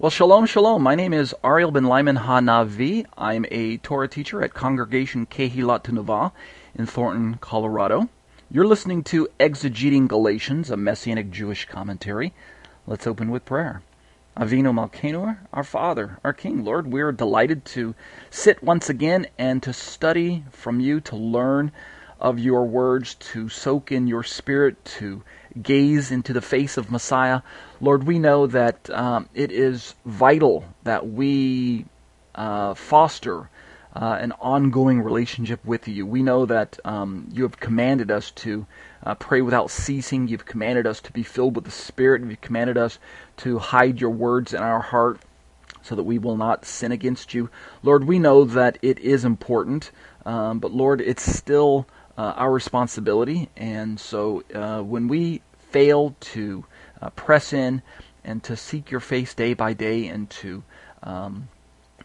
Well, shalom, shalom. My name is Ariel ben Lyman Hanavi. I'm a Torah teacher at Congregation Kehilat Tunava in Thornton, Colorado. You're listening to Exegeting Galatians, a Messianic Jewish commentary. Let's open with prayer. Avinu Malkeinu, our Father, our King, Lord, we're delighted to sit once again and to study from you, to learn of your words, to soak in your spirit, to gaze into the face of Messiah. Lord, we know that um, it is vital that we uh, foster uh, an ongoing relationship with you. We know that um, you have commanded us to uh, pray without ceasing. You've commanded us to be filled with the Spirit. You've commanded us to hide your words in our heart so that we will not sin against you. Lord, we know that it is important, um, but Lord, it's still uh, our responsibility. And so uh, when we fail to uh, press in and to seek your face day by day and to um,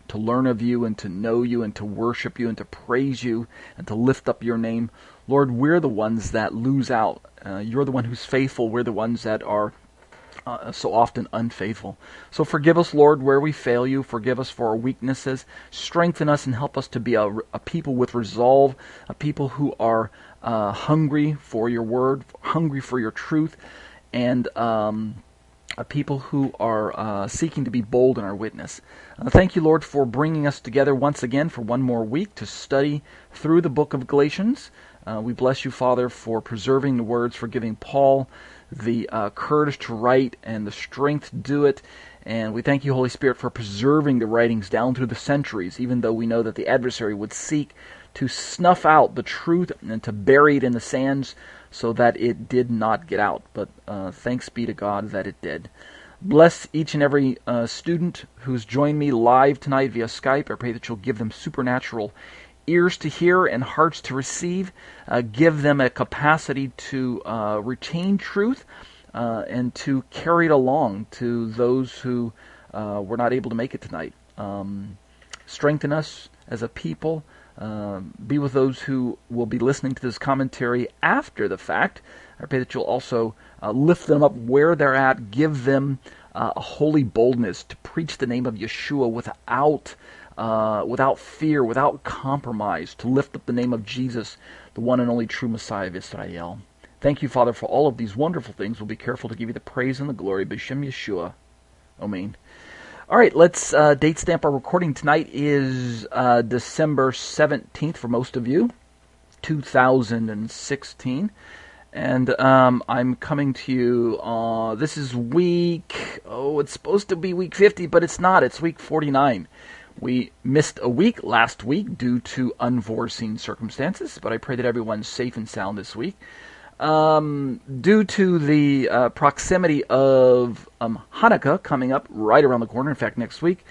to learn of you and to know you and to worship you and to praise you and to lift up your name, Lord, we're the ones that lose out. Uh, you're the one who's faithful. We're the ones that are uh, so often unfaithful. So forgive us, Lord, where we fail you. Forgive us for our weaknesses. Strengthen us and help us to be a, a people with resolve, a people who are uh, hungry for your word, hungry for your truth, and um, people who are uh, seeking to be bold in our witness. Uh, thank you, Lord, for bringing us together once again for one more week to study through the book of Galatians. Uh, we bless you, Father, for preserving the words, for giving Paul the uh, courage to write and the strength to do it. And we thank you, Holy Spirit, for preserving the writings down through the centuries, even though we know that the adversary would seek to snuff out the truth and to bury it in the sands so that it did not get out. But uh, thanks be to God that it did. Bless each and every uh, student who's joined me live tonight via Skype. I pray that you'll give them supernatural ears to hear and hearts to receive. Uh, give them a capacity to uh, retain truth uh, and to carry it along to those who uh, were not able to make it tonight. Um, strengthen us as a people. Uh, be with those who will be listening to this commentary after the fact. I pray that you'll also uh, lift them up where they're at, give them a holy boldness to preach the name of Yeshua without uh, without fear, without compromise, to lift up the name of Jesus, the one and only true Messiah of Israel. Thank you, Father, for all of these wonderful things. We'll be careful to give you the praise and the glory. B'Shem Yeshua. Amen. All right, let's uh, date stamp our recording tonight is uh, December 17th for most of you, 2016. And um, I'm coming to you. Uh, this is week. Oh, it's supposed to be week 50, but it's not. It's week 49. We missed a week last week due to unforeseen circumstances, but I pray that everyone's safe and sound this week. Um, due to the uh, proximity of um, Hanukkah coming up right around the corner, in fact, next week,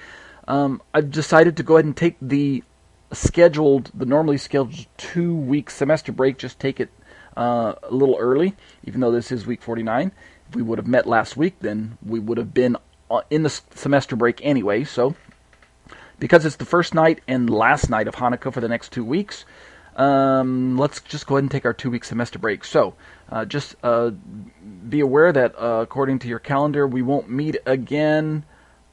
um, I've decided to go ahead and take the scheduled, the normally scheduled two week semester break, just take it uh, a little early, even though this is week 49. If we would have met last week, then we would have been uh, in the semester break anyway, so because it's the first night and last night of Hanukkah for the next two weeks, um, let's just go ahead and take our two week semester break. So, uh, just uh, be aware that uh, according to your calendar, we won't meet again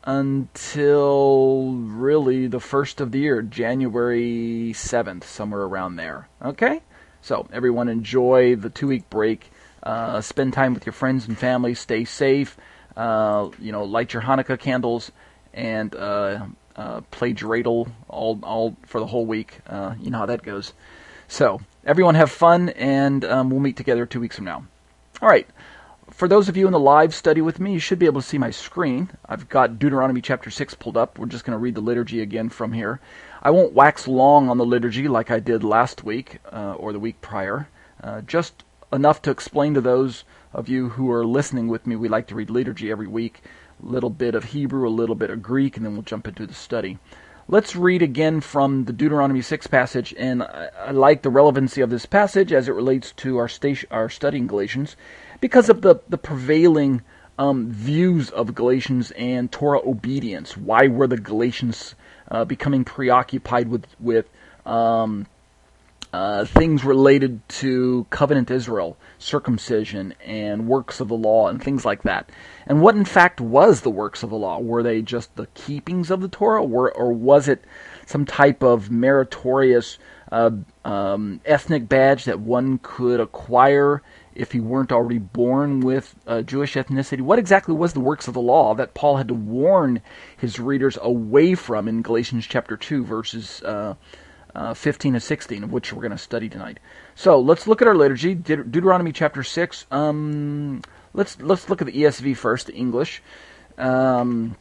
until really the first of the year, January 7th, somewhere around there. Okay? So, everyone enjoy the two week break. Uh, spend time with your friends and family. Stay safe. Uh, you know, light your Hanukkah candles and uh, play dreidel all all for the whole week. You know how that goes. So everyone have fun, and um, we'll meet together two weeks from now. All right. For those of you in the live study with me, you should be able to see my screen. I've got Deuteronomy chapter 6 pulled up. We're just going to read the liturgy again from here. I won't wax long on the liturgy like I did last week uh, or the week prior. Uh, just enough to explain to those of you who are listening with me. We like to read liturgy every week a little bit of Hebrew, a little bit of Greek, and then we'll jump into the study. Let's read again from the Deuteronomy 6 passage, and I, I like the relevancy of this passage as it relates to our, station, our studying Galatians because of the, the prevailing um, views of Galatians and Torah obedience. Why were the Galatians uh, becoming preoccupied with, with um, uh, things related to covenant Israel, circumcision, and works of the law, and things like that. And what in fact was the works of the law? Were they just the keepings of the Torah, or, or was it some type of meritorious uh, um, ethnic badge that one could acquire if he weren't already born with uh, Jewish ethnicity? What exactly was the works of the law that Paul had to warn his readers away from in Galatians chapter 2, verses uh, uh, 15 and 16, of which we're going to study tonight. So let's look at our liturgy, De- Deuteronomy chapter 6. Um, let's let's look at the ESV first, the English. Um,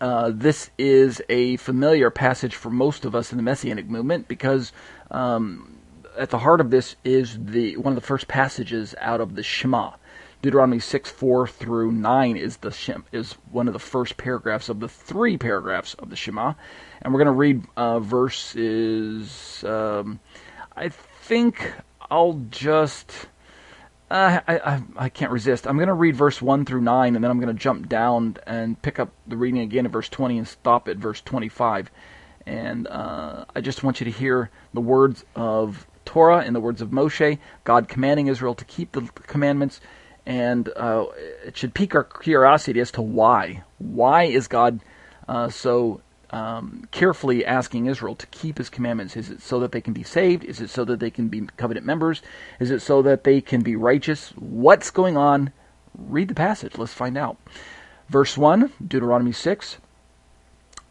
uh, this is a familiar passage for most of us in the Messianic movement because um, at the heart of this is the one of the first passages out of the Shema. Deuteronomy 6, 4 through 9 is the Shem, is one of the first paragraphs of the three paragraphs of the Shema. And we're going to read uh, verses. Um, I think I'll just. Uh, I, I, I can't resist. I'm going to read verse 1 through 9, and then I'm going to jump down and pick up the reading again at verse 20 and stop at verse 25. And uh, I just want you to hear the words of Torah and the words of Moshe, God commanding Israel to keep the commandments and uh, it should pique our curiosity as to why. Why is God uh, so um, carefully asking Israel to keep His commandments? Is it so that they can be saved? Is it so that they can be covenant members? Is it so that they can be righteous? What's going on? Read the passage. Let's find out. Verse one, Deuteronomy six.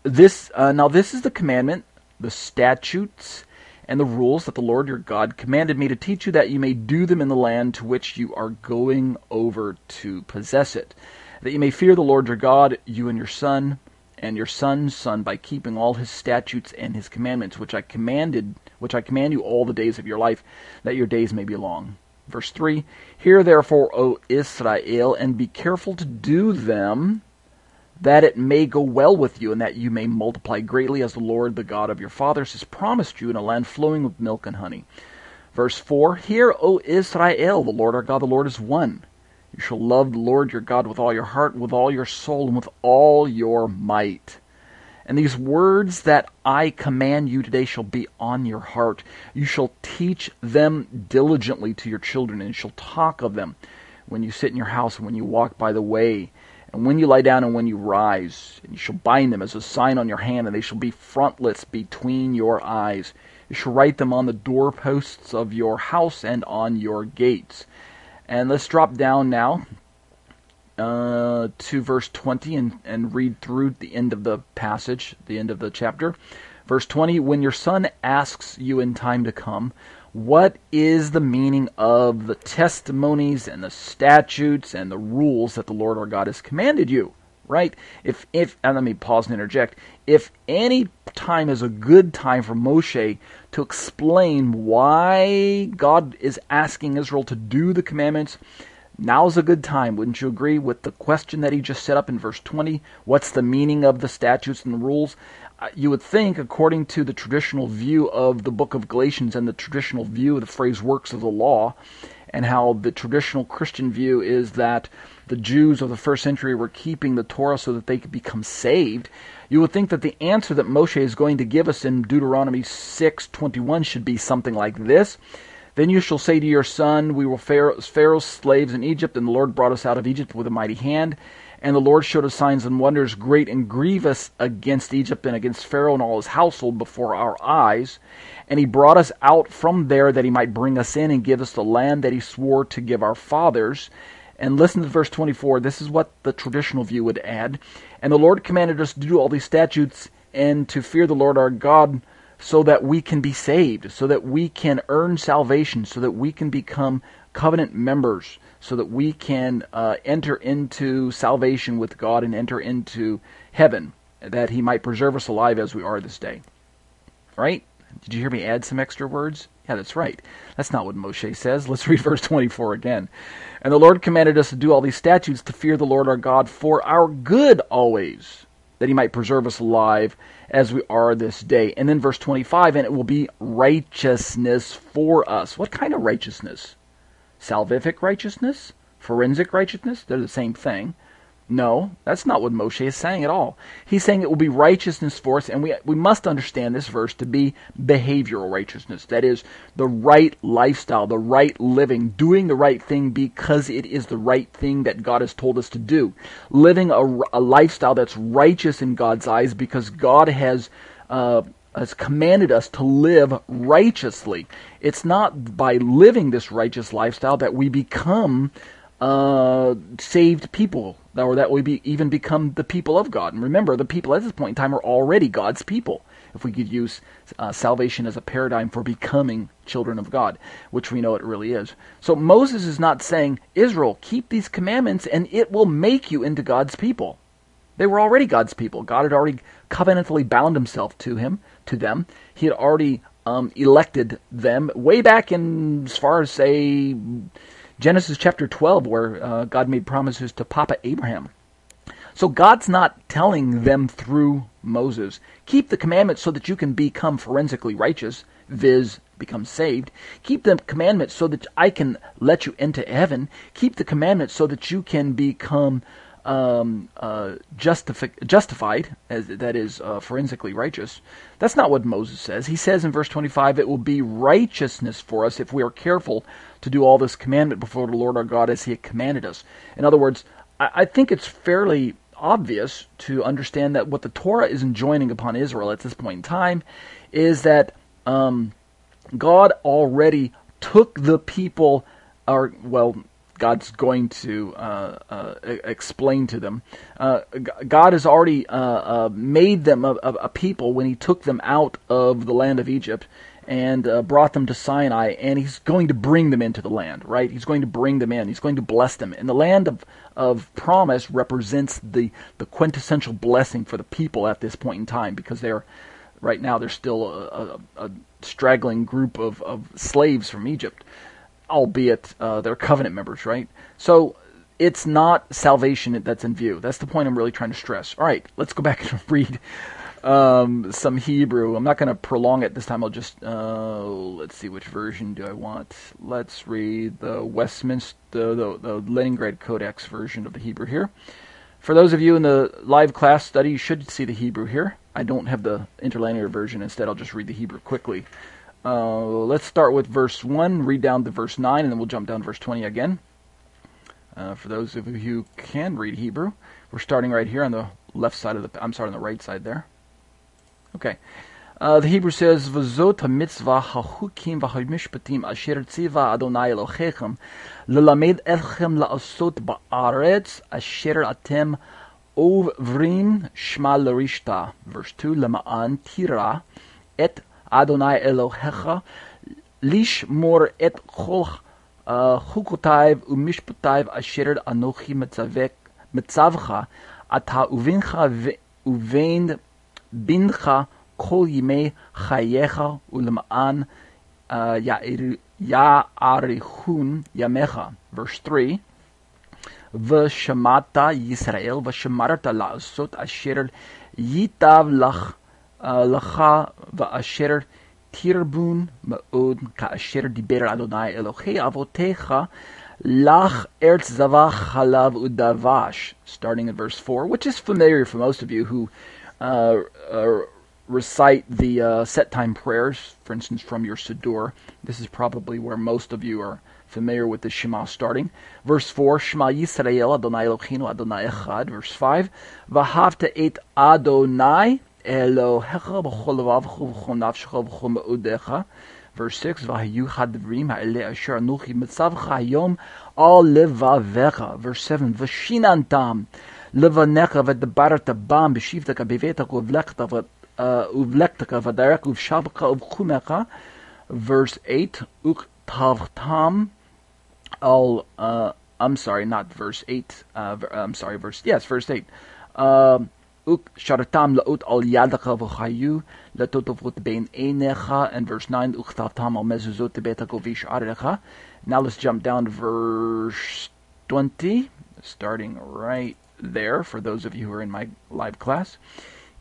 This uh, now this is the commandment, the statutes and the rules that the Lord your God commanded me to teach you, that you may do them in the land to which you are going over to possess it, that you may fear the Lord your God, you and your son, and your son's son, by keeping all his statutes and his commandments, which I commanded, which I command you all the days of your life, that your days may be long. Verse 3 Hear therefore, O Israel, and be careful to do them that it may go well with you, and that you may multiply greatly, as the Lord, the God of your fathers, has promised you in a land flowing with milk and honey. Verse 4 Hear, O Israel, the Lord our God, the Lord is one. You shall love the Lord your God with all your heart, with all your soul, and with all your might. And these words that I command you today shall be on your heart. You shall teach them diligently to your children, and shall talk of them when you sit in your house and when you walk by the way and when you lie down and when you rise, and you shall bind them as a sign on your hand, and they shall be frontlets between your eyes. You shall write them on the doorposts of your house and on your gates. And let's drop down now uh, to verse 20 and, and read through the end of the passage, the end of the chapter. Verse 20 When your son asks you in time to come, what is the meaning of the testimonies and the statutes and the rules that the Lord our God has commanded you? Right? If if and let me pause and interject. If any time is a good time for Moshe to explain why God is asking Israel to do the commandments, now's a good time, wouldn't you agree, with the question that he just set up in verse 20? What's the meaning of the statutes and the rules? Uh, you would think, according to the traditional view of the book of Galatians and the traditional view of the phrase works of the law, and how the traditional Christian view is that the Jews of the first century were keeping the Torah so that they could become saved, you would think that the answer that Moshe is going to give us in Deuteronomy 6:21 should be something like this. Then you shall say to your son, We were Pharaoh's slaves in Egypt, and the Lord brought us out of Egypt with a mighty hand And the Lord showed us signs and wonders great and grievous against Egypt and against Pharaoh and all his household before our eyes. And he brought us out from there that he might bring us in and give us the land that he swore to give our fathers. And listen to verse 24. This is what the traditional view would add. And the Lord commanded us to do all these statutes and to fear the Lord our God so that we can be saved, so that we can earn salvation, so that we can become covenant members, so that we can uh, enter into salvation with God and enter into heaven, that He might preserve us alive as we are this day. Right? Did you hear me add some extra words? Yeah, that's right. That's not what Moshe says. Let's read verse 24 again. And the Lord commanded us to do all these statutes to fear the Lord our God for our good always, that he might preserve us alive as we are this day. And then verse 25, and it will be righteousness for us. What kind of righteousness? Salvific righteousness? Forensic righteousness? They're the same thing. No, that's not what Moshe is saying at all. He's saying it will be righteousness for us, and we, we must understand this verse to be behavioral righteousness. That is, the right lifestyle, the right living, doing the right thing because it is the right thing that God has told us to do. Living a, a lifestyle that's righteous in God's eyes because God has. Uh, has commanded us to live righteously. It's not by living this righteous lifestyle that we become uh, saved people, or that we be, even become the people of God. And remember, the people at this point in time are already God's people. If we could use uh, salvation as a paradigm for becoming children of God, which we know it really is. So Moses is not saying, Israel, keep these commandments and it will make you into God's people. They were already God's people. God had already covenantally bound himself to him, to them. He had already um, elected them way back in, as far as, say, Genesis chapter 12, where uh, God made promises to Papa Abraham. So God's not telling them through Moses, keep the commandments so that you can become forensically righteous, viz., become saved. Keep the commandments so that I can let you into heaven. Keep the commandments so that you can become um, uh, justifi- justified, as, that is, uh, forensically righteous. That's not what Moses says. He says in verse 25, it will be righteousness for us if we are careful to do all this commandment before the Lord our God as he had commanded us. In other words, I, I think it's fairly obvious to understand that what the Torah is enjoining upon Israel at this point in time is that um, God already took the people, or well, God's going to uh, uh, explain to them. Uh, God has already uh, uh, made them a, a, people when He took them out of the land of Egypt and uh, brought them to Sinai, and He's going to bring them into the land, right? He's going to bring them in. He's going to bless them. And the land of, of promise represents the, the quintessential blessing for the people at this point in time because they're right now they're still a, a, a straggling group of, of slaves from Egypt albeit uh, they're covenant members, right? So it's not salvation that's in view. That's the point I'm really trying to stress. All right, let's go back and read um, some Hebrew. I'm not going to prolong it this time. I'll just uh, let's see which version do I want. Let's read the Westminster, the, the Leningrad Codex version of the Hebrew here. For those of you in the live class study, you should see the Hebrew here. I don't have the interlinear version. Instead, I'll just read the Hebrew quickly. Uh, let's start with verse 1, read down to verse 9, and then we'll jump down to verse 20 again. Uh, for those of you who can read Hebrew, we're starting right here on the left side of the, I'm sorry, on the right side there. Okay. Uh, the Hebrew says, "V'zot mitzvah hachukim v'hamishpatim asher tziva Adonai Elohechem lelamed elchem la'asot ba'aretz asher atem ovrim shma l'rishta." Verse two, "Lema'an tira et Adonai Elohecha, לשמור את כל חוקותיו ומשפטיו אשר אנוכי מצווך, אתה ובנך ובן בנך כל ימי חייך ולמען יאריכון ימיך. verse 3 ושמעת ישראל ושמרת לעשות אשר ייטב לך לך ואשר תרבון מאוד כאשר דיבר אדוני אלוהי אבותיך לך ארץ זבה חלב ודבש, starting in verse 4, which is familiar for most of you who uh, uh, recite the uh, set time prayers, for instance, from your Siddur. This is probably where most of you are familiar with the Shema starting. Verse 4, Shema Yisrael Adonai Eloheinu Adonai Echad. Verse 5, Vahavta et Adonai Verse 6, Vahayu hadvrim ha'ele asher anuchi mitzavcha hayom al levavecha. Verse 7, Vashinantam levanecha v'debarata bam b'shivtaka b'vetaka uvlektaka uvlektaka v'darek uvshabka uvchumecha. Verse 8, Uktavtam uh, I'm sorry, not verse 8, uh, I'm sorry, verse, yes, verse 8. Um, Uk sharatam laut al yadacha v'chayu latotavot bein einecha and verse 9 uchtavtam al mezuzot beta govish arecha. Now let's jump down to verse 20, starting right there for those of you who are in my live class.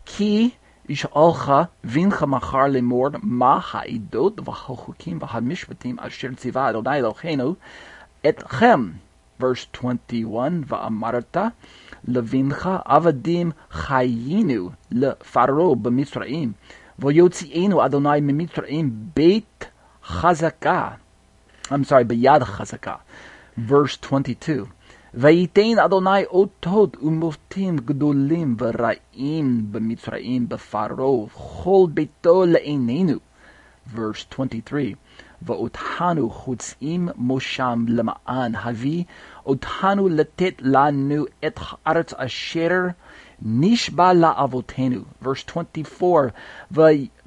Ki ישאלך וינך מחר לאמור מה העדות והחוקים והמשפטים אשר ציווה אדוני אלוהינו אתכם. verse 21 ואמרת לבנך עבדים חיינו לפרעה במצרים ויוציאנו אדוני ממצרים בית חזקה I'm sorry ביד חזקה. Verse 22 וייתן אדוני אותות ומופתים גדולים ורעים במצרים בפרעה כל ביתו לעינינו. Verse 23 ואותנו חוצים מושם למען הביא אותנו לתת לנו את הארץ אשר נשבע לאבותינו. verse 24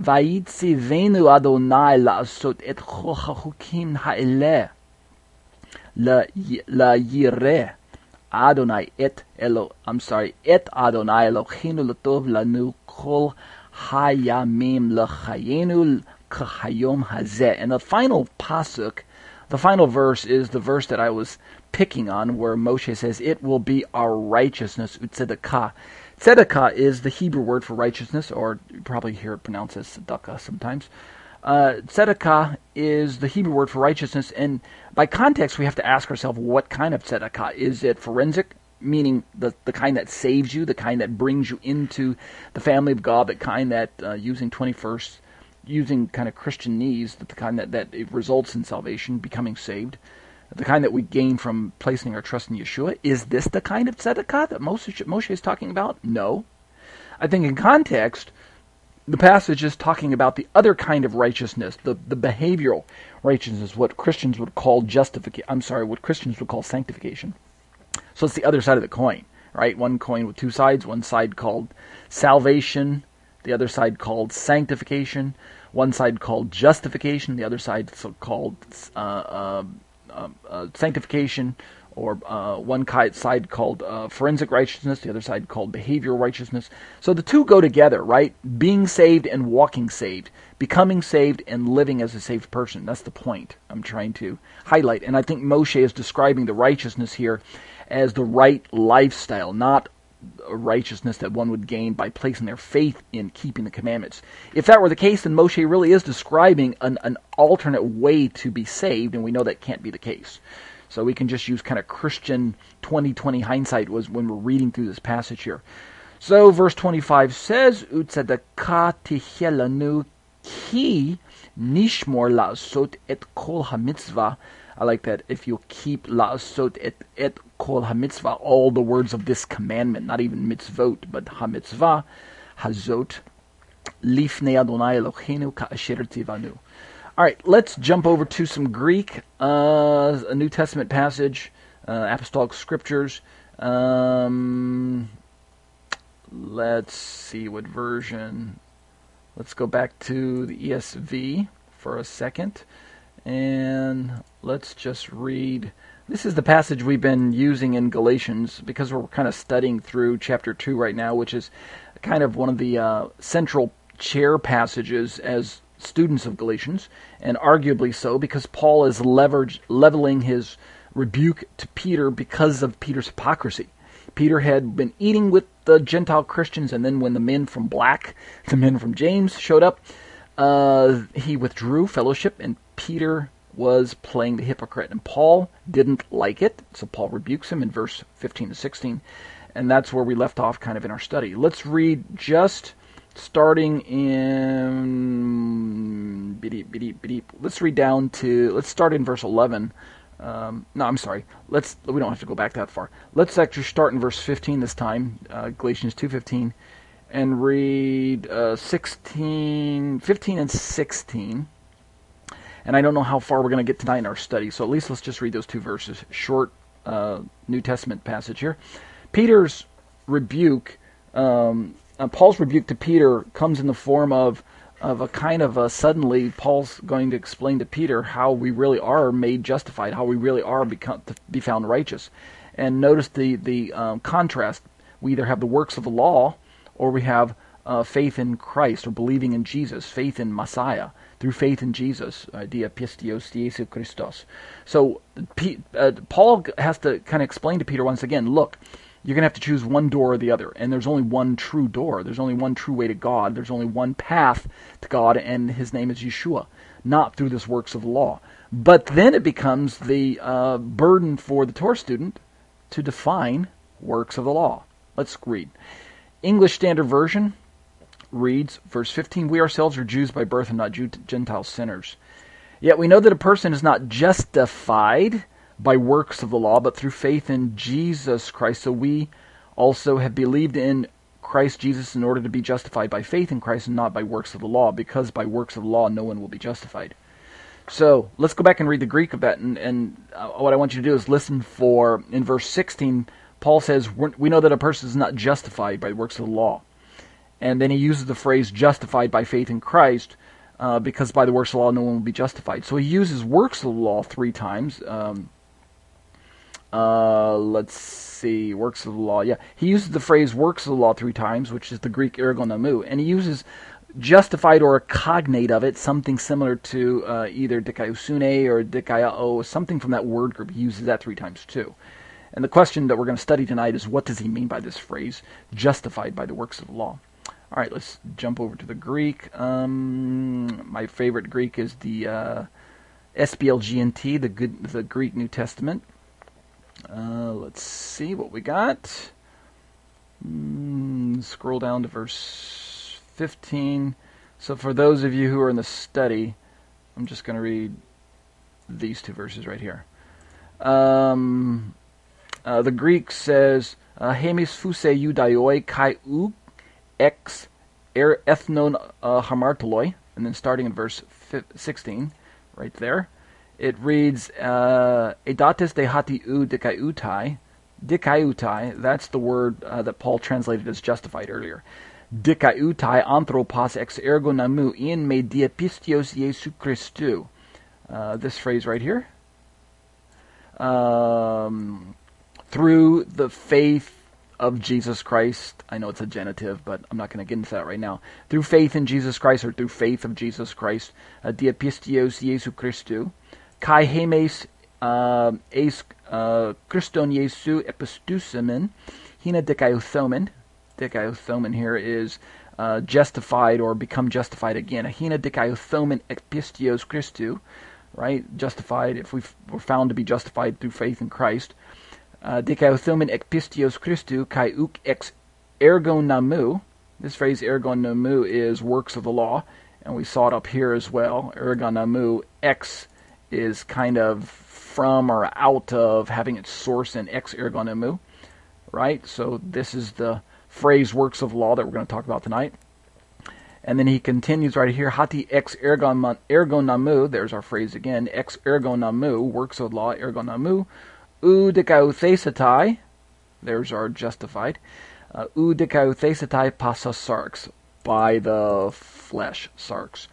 ויציבנו אדוני לעשות את כל החוקים האלה לירא אדוני את אלו, I'm sorry, את אדוני אלוהינו לטוב לנו כל הימים לחיינו כהיום הזה. And the final pasuk, the final verse is the verse that I was picking on where Moshe says, it will be our righteousness, utzedakah. Tzedakah is the Hebrew word for righteousness, or you probably hear it pronounced as tzedakah sometimes. Uh, tzedakah is the Hebrew word for righteousness, and by context, we have to ask ourselves what kind of tzedakah. Is it forensic, meaning the, the kind that saves you, the kind that brings you into the family of God, the kind that, uh, using 21st, using kind of Christianese, the kind that, that results in salvation, becoming saved, the kind that we gain from placing our trust in Yeshua? Is this the kind of tzedakah that Moshe, Moshe is talking about? No. I think in context, the passage is talking about the other kind of righteousness, the, the behavioral righteousness, what Christians would call justification. I'm sorry, what Christians would call sanctification. So it's the other side of the coin, right? One coin with two sides, one side called salvation, the other side called sanctification, one side called justification, the other side called uh, uh, sanctification, or uh, one side called uh, forensic righteousness, the other side called behavioral righteousness. So the two go together, right? Being saved and walking saved, becoming saved and living as a saved person. That's the point I'm trying to highlight. And I think Moshe is describing the righteousness here as the right lifestyle, not righteousness that one would gain by placing their faith in keeping the commandments. If that were the case, then Moshe really is describing an, an alternate way to be saved, and we know that can't be the case. So we can just use kind of Christian 2020 hindsight was when we're reading through this passage here. So verse 25 says, Utzedakah ki nishmor la'asot et kol hamitzvah. I like that. If you keep la'asot et, et kol hamitzvah, all the words of this commandment, not even mitzvot, but hamitzvah, hazot, lifnei Adonai Eloheinu ka'asher tivanu. All right, let's jump over to some Greek, uh, a New Testament passage, uh, apostolic scriptures. Um, let's see what version. Let's go back to the ESV for a second, and let's just read. This is the passage we've been using in Galatians because we're kind of studying through chapter 2 right now, which is kind of one of the uh, central chair passages as students of Galatians, and arguably so because Paul is leverage, leveling his rebuke to Peter because of Peter's hypocrisy. Peter had been eating with the Gentile Christians, and then when the men from Black, the men from James, showed up, uh, he withdrew fellowship, and Peter was playing the hypocrite. And Paul didn't like it, so Paul rebukes him in verse 15 to 16, and that's where we left off kind of in our study. Let's read just starting in let's read down to let's start in verse 11 Um, no, I'm sorry. Let's we don't have to go back that far. Let's actually start in verse 15 this time, uh, Galatians 2:15, and read uh, 16, 15 and 16. And I don't know how far we're going to get tonight in our study, so at least let's just read those two verses. Short uh, New Testament passage here. Peter's rebuke, um, uh, Paul's rebuke to Peter comes in the form of of a kind of a suddenly Paul's going to explain to Peter how we really are made justified, how we really are become to be found righteous. And notice the the um, contrast. We either have the works of the law, or we have uh, faith in Christ, or believing in Jesus, faith in Messiah through faith in Jesus, uh, dia pistios Jesu Christos. So P, uh, Paul has to kind of explain to Peter once again, look, you're going to have to choose one door or the other. And there's only one true door. There's only one true way to God. There's only one path to God, and his name is Yeshua, not through this works of the law. But then it becomes the uh, burden for the Torah student to define works of the law. Let's read. English Standard Version reads, verse 15 We ourselves are Jews by birth and not Gentile sinners. Yet we know that a person is not justified by works of the law, but through faith in Jesus Christ. So we also have believed in Christ Jesus in order to be justified by faith in Christ and not by works of the law, because by works of the law no one will be justified. So let's go back and read the Greek of that. And, and uh, what I want you to do is listen for, in verse 16, Paul says, We know that a person is not justified by works of the law. And then he uses the phrase justified by faith in Christ, uh, because by the works of the law no one will be justified. So he uses works of the law three times. Um, uh, let's see, works of the law. Yeah, he uses the phrase works of the law three times, which is the Greek ergonomou, and he uses justified or a cognate of it, something similar to uh, either dikaiosune or dikaiao, something from that word group. He uses that three times too. And the question that we're going to study tonight is what does he mean by this phrase, justified by the works of the law? All right, let's jump over to the Greek. Um, my favorite Greek is the uh, SBLGNT, the good, the Greek New Testament. Uh, let's see what we got. Mm, scroll down to verse 15. So, for those of you who are in the study, I'm just going to read these two verses right here. Um, uh, the Greek says, uh, Hemis fuse eudaioi kai u ex er ethnon uh, hamartoloi, and then starting in verse 16, right there it reads uh, edates de hati u dikaiutai. Dikaiutai, that's the word uh, that Paul translated as justified earlier. Dikaiutai anthropos ex ergo namu in me diapistios Jesu Christu. Uh, this phrase right here. Um, through the faith of Jesus Christ. I know it's a genitive, but I'm not going to get into that right now. Through faith in Jesus Christ, or through faith of Jesus Christ, uh, diapistios Jesu Christu kai hemes uh, eis uh, Christon Jesu epistusimen, hina dikaiothomen. Dikaiothomen here is uh, justified or become justified again. Hina dikaiothomen epistios Christu, right? Justified if we were found to be justified through faith in Christ. Uh, dikaiothomen epistios Christu kai uk ex ergo namu. This phrase ergo namu is works of the law, and we saw it up here as well. Ergo namu ex is kind of from or out of having its source in ex namu right? So this is the phrase works of law that we're going to talk about tonight. And then he continues right here, hati ex ergonomou, there's our phrase again, ex ergonomou, works of law, ergonomou, u dikauthesatai, there's our justified, uh, pasa sarx, by the flesh sarx.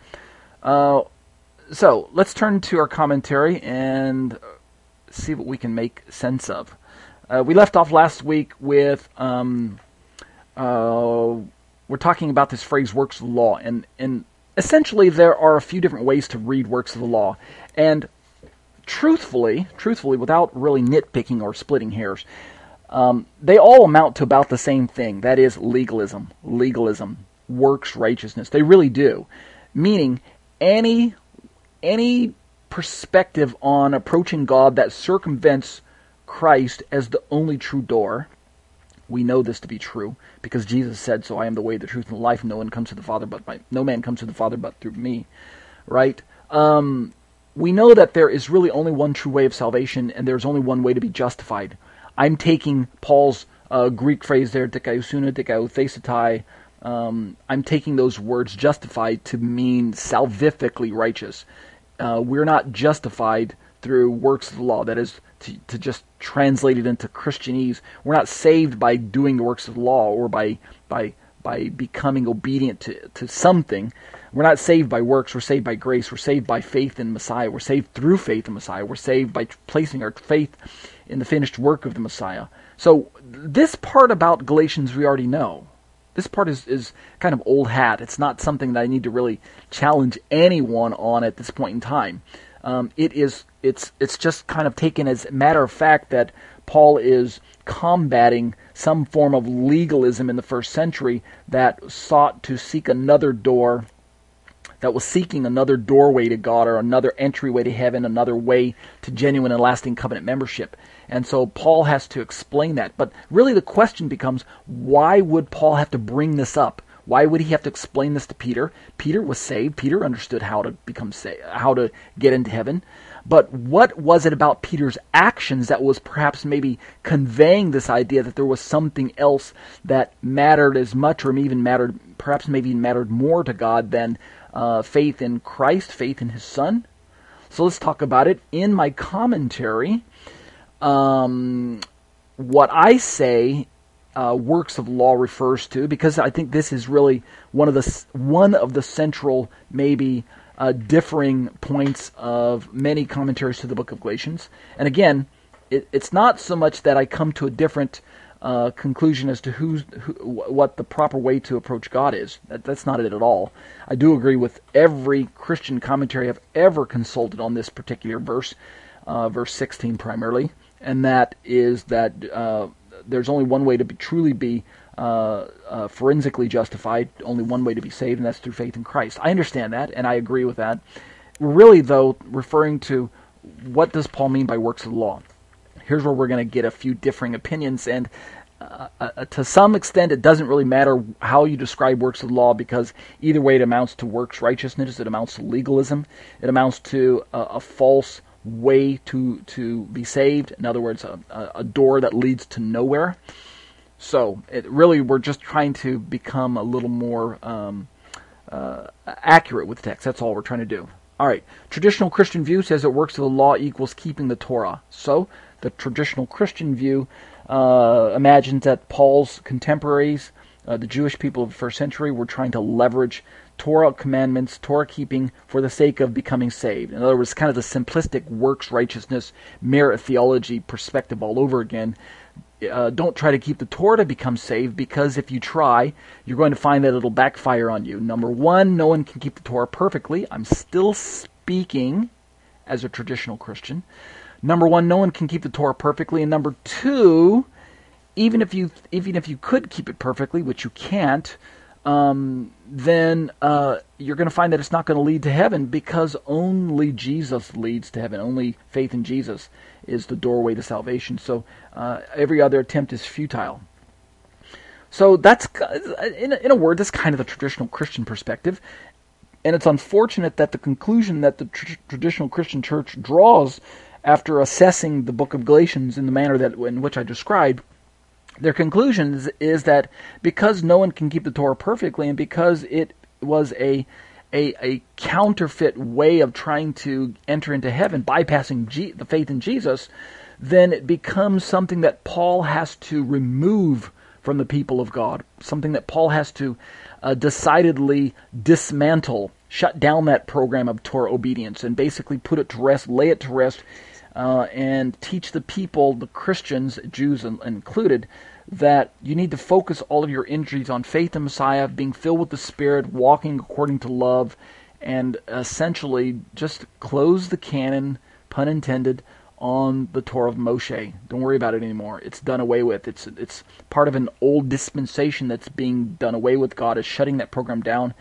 Uh, so let's turn to our commentary and see what we can make sense of. Uh, we left off last week with um, uh, we're talking about this phrase "works of the law," and and essentially there are a few different ways to read works of the law, and truthfully, truthfully, without really nitpicking or splitting hairs, um, they all amount to about the same thing. That is legalism, legalism, works righteousness. They really do, meaning any any perspective on approaching God that circumvents Christ as the only true door. We know this to be true because Jesus said, "So I am the way, the truth, and the life. No one comes to the Father but by no man comes to the Father but through me." Right? Um, we know that there is really only one true way of salvation, and there's only one way to be justified. I'm taking Paul's uh, Greek phrase there, dikaiosune, dikaiouthesetai. Um, I'm taking those words justified to mean salvifically righteous. Uh, we're not justified through works of the law. That is, to, to just translate it into Christianese. We're not saved by doing the works of the law or by by by becoming obedient to, to something. We're not saved by works, we're saved by grace, we're saved by faith in Messiah, we're saved through faith in Messiah, we're saved by placing our faith in the finished work of the Messiah. So this part about Galatians we already know. This part is, is kind of old hat. It's not something that I need to really challenge anyone on at this point in time. Um, it is it's it's just kind of taken as a matter of fact that Paul is combating some form of legalism in the first century that sought to seek another door that was seeking another doorway to God or another entryway to heaven, another way to genuine and lasting covenant membership. And so Paul has to explain that. But really the question becomes why would Paul have to bring this up? Why would he have to explain this to Peter? Peter was saved. Peter understood how to become saved, how to get into heaven. But what was it about Peter's actions that was perhaps maybe conveying this idea that there was something else that mattered as much or even mattered, perhaps maybe mattered more to God than uh, faith in Christ, faith in His Son? So let's talk about it. In my commentary, um, what I say uh, works of law refers to, because I think this is really one of the one of the central maybe uh, differing points of many commentaries to the book of Galatians. And again, it, it's not so much that I come to a different uh, conclusion as to who's, who, what the proper way to approach God is. That, that's not it at all. I do agree with every Christian commentary I've ever consulted on this particular verse, uh, verse 16 primarily, and that is that uh, there's only one way to be, truly be uh, uh, forensically justified, only one way to be saved, and that's through faith in Christ. I understand that, and I agree with that. Really, though, referring to what does Paul mean by works of the law? Here's where we're going to get a few differing opinions, and uh, uh, to some extent, it doesn't really matter how you describe works of the law because either way, it amounts to works righteousness. It amounts to legalism. It amounts to a, a false way to to be saved. In other words, a, a door that leads to nowhere. So it really we're just trying to become a little more um, uh, accurate with the text. That's all we're trying to do. All right. Traditional Christian view says that works of the law equals keeping the Torah. So the traditional Christian view uh, imagines that Paul's contemporaries, uh, the Jewish people of the first century, were trying to leverage Torah commandments, Torah keeping, for the sake of becoming saved. In other words, kind of the simplistic works righteousness, merit theology perspective all over again uh, don't try to keep the Torah to become saved because if you try, you're going to find that it'll backfire on you. Number one, no one can keep the Torah perfectly. I'm still speaking as a traditional Christian. Number one, no one can keep the Torah perfectly, and number two, even if you even if you could keep it perfectly, which you can't, um, then uh, you're going to find that it's not going to lead to heaven because only Jesus leads to heaven. Only faith in Jesus is the doorway to salvation. So uh, every other attempt is futile. So that's, in a, in a word, that's kind of the traditional Christian perspective. And it's unfortunate that the conclusion that the tr- traditional Christian church draws after assessing the book of Galatians in the manner that in which I described, their conclusion is, is that because no one can keep the Torah perfectly, and because it was a a, a counterfeit way of trying to enter into heaven, bypassing G, the faith in Jesus, then it becomes something that Paul has to remove from the people of God, something that Paul has to uh, decidedly dismantle, shut down that program of Torah obedience, and basically put it to rest, lay it to rest, uh, and teach the people, the Christians, Jews included, that you need to focus all of your energies on faith in Messiah, being filled with the Spirit, walking according to love, and essentially just close the canon, pun intended, on the Torah of Moshe. Don't worry about it anymore. It's done away with. It's it's part of an old dispensation that's being done away with. God is shutting that program down,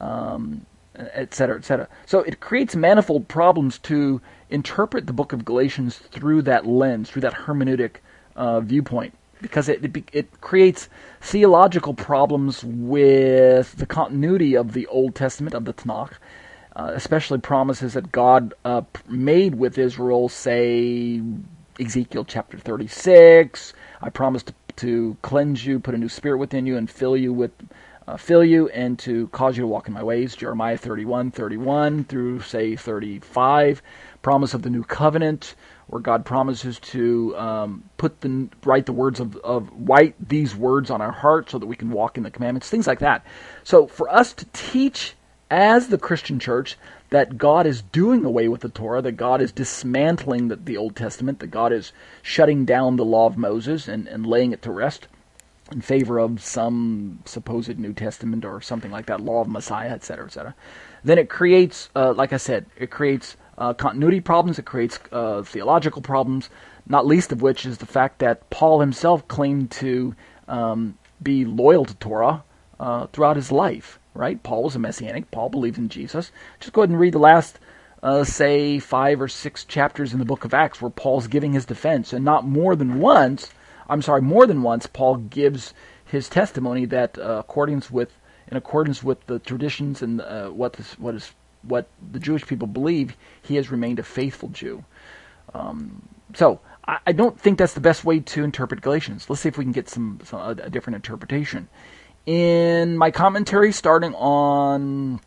um, et cetera, et cetera. So it creates manifold problems to interpret the book of Galatians through that lens, through that hermeneutic uh, viewpoint because it, it, it creates theological problems with the continuity of the Old Testament of the Tanakh, uh, especially promises that God uh, made with Israel, say Ezekiel chapter 36. I promise to, to cleanse you, put a new spirit within you, and fill you with uh, fill you and to cause you to walk in my ways. Jeremiah 31, 31 through say 35. Promise of the new covenant, where God promises to um, put the write the words of, of write these words on our heart so that we can walk in the commandments, things like that. So for us to teach as the Christian church that God is doing away with the Torah, that God is dismantling the, the Old Testament, that God is shutting down the law of Moses and, and laying it to rest in favor of some supposed New Testament or something like that, law of Messiah, etc., etc., then it creates, uh, like I said, it creates uh, continuity problems, it creates uh, theological problems, not least of which is the fact that Paul himself claimed to um, be loyal to Torah uh, throughout his life right? Paul was a messianic. Paul believed in Jesus. Just go ahead and read the last, uh, say, five or six chapters in the book of Acts where Paul's giving his defense. And not more than once, I'm sorry, more than once, Paul gives his testimony that uh, accordance with, in accordance with the traditions and uh, what, this, what, is, what the Jewish people believe, he has remained a faithful Jew. Um, so, I, I don't think that's the best way to interpret Galatians. Let's see if we can get some, some a, a different interpretation in my commentary starting on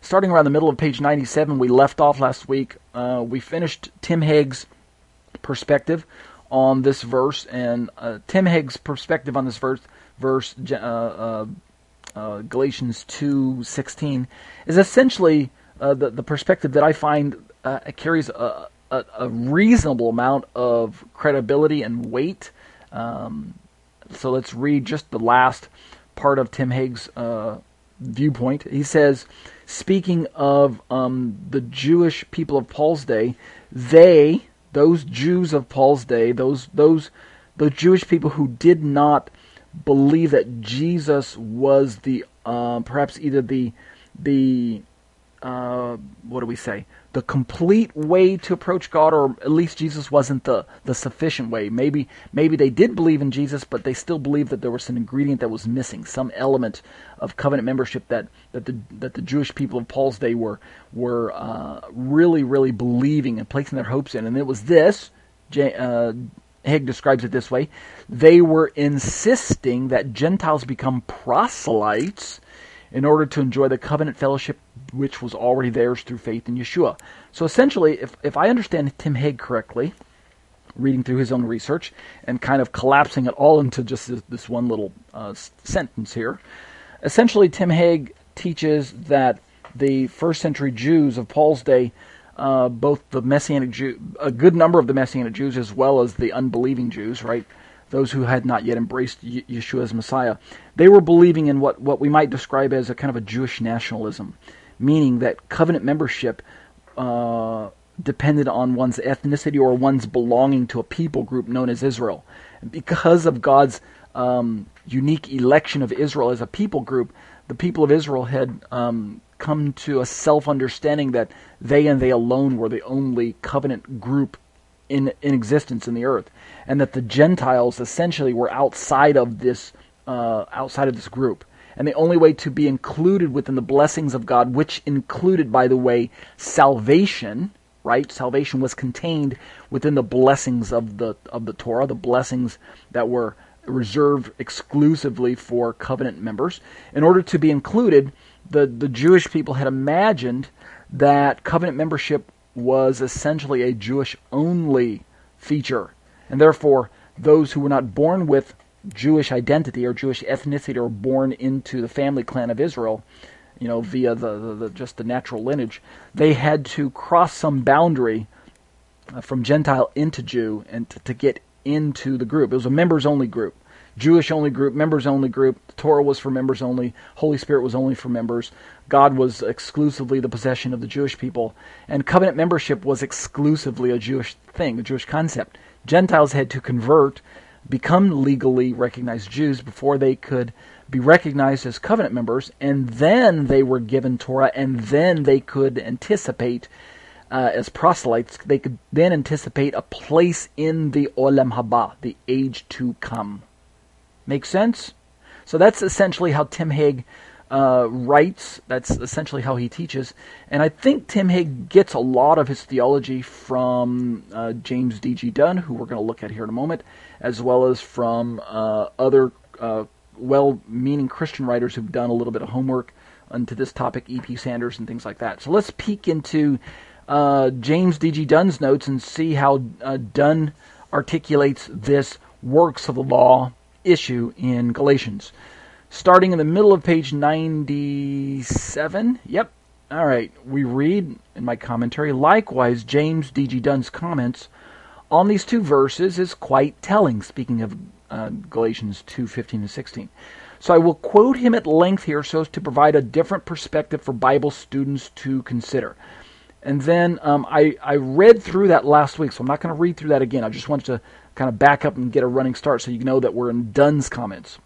starting around the middle of page 97 we left off last week uh, we finished tim Hegg's perspective on this verse and uh, tim Hegg's perspective on this verse verse uh, uh, uh galatians 2.16 is essentially uh, the, the perspective that i find carries a, a, a, reasonable amount of credibility and weight um, so let's read just the last part of Tim Hegg's uh, viewpoint. He says, speaking of um, the Jewish people of Paul's day, they, those Jews of Paul's day, those those those Jewish people who did not believe that Jesus was the uh, perhaps either the the uh, what do we say the complete way to approach God, or at least Jesus wasn't the, the sufficient way. Maybe maybe they did believe in Jesus, but they still believed that there was an ingredient that was missing, some element of covenant membership that, that the that the Jewish people of Paul's day were were uh, really really believing and placing their hopes in, and it was this. Uh, Hegg describes it this way: they were insisting that Gentiles become proselytes in order to enjoy the covenant fellowship which was already theirs through faith in Yeshua. So essentially, if, if I understand Tim Hegg correctly, reading through his own research and kind of collapsing it all into just this, this one little uh, sentence here, essentially Tim Hegg teaches that the first century Jews of Paul's day, uh, both the Messianic Jew, a good number of the Messianic Jews as well as the unbelieving Jews, right, those who had not yet embraced Yeshua as Messiah, they were believing in what, what we might describe as a kind of a Jewish nationalism, meaning that covenant membership uh, depended on one's ethnicity or one's belonging to a people group known as Israel. because of God's um, unique election of Israel as a people group, the people of Israel had um, come to a self understanding that they and they alone were the only covenant group in, in existence in the earth and that the Gentiles essentially were outside of this uh, outside of this group. And the only way to be included within the blessings of God, which included, by the way, salvation, right? Salvation was contained within the blessings of the of the Torah, the blessings that were reserved exclusively for covenant members. In order to be included, the, the Jewish people had imagined that covenant membership was essentially a Jewish only feature and therefore those who were not born with Jewish identity or Jewish ethnicity or born into the family clan of Israel, you know, via the, the, the just the natural lineage, they had to cross some boundary uh, from Gentile into Jew and to, to get into the group. It was a members only group. Jewish only group, members only group. The Torah was for members only. Holy Spirit was only for members. God was exclusively the possession of the Jewish people. And covenant membership was exclusively a Jewish thing, a Jewish concept. Gentiles had to convert, become legally recognized Jews before they could be recognized as covenant members, and then they were given Torah, and then they could anticipate, uh, as proselytes, they could then anticipate a place in the Olam Haba, the age to come. Make sense? So that's essentially how Tim Hegg uh, writes. That's essentially how he teaches. And I think Tim Hegg gets a lot of his theology from uh, James D.G. Dunn, who we're going to look at here in a moment, as well as from uh, other uh, well meaning Christian writers who've done a little bit of homework onto this topic, E.P. Sanders and things like that. So let's peek into uh, James D.G. Dunn's notes and see how uh, Dunn articulates this works of the law issue in Galatians. Starting in the middle of page 97. Yep. All right. We read in my commentary. Likewise, James D.G. Dunn's comments on these two verses is quite telling, speaking of uh, Galatians 2 15 and 16. So I will quote him at length here so as to provide a different perspective for Bible students to consider. And then um, I, I read through that last week, so I'm not going to read through that again. I just wanted to kind of back up and get a running start so you know that we're in Dunn's comments.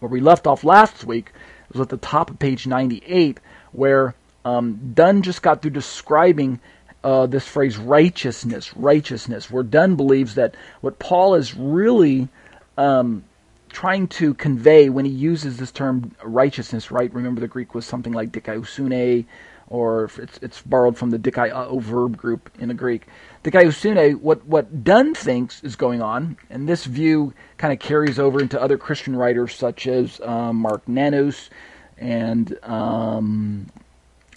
Where we left off last week was at the top of page 98, where um, Dunn just got through describing uh, this phrase righteousness, righteousness, where Dunn believes that what Paul is really um, trying to convey when he uses this term righteousness, right? Remember the Greek was something like dikaiosune, or it's, it's borrowed from the dikaio verb group in the Greek. Dikaiosune, what, what Dunn thinks is going on, and this view kind of carries over into other Christian writers such as um, Mark Nanos and um,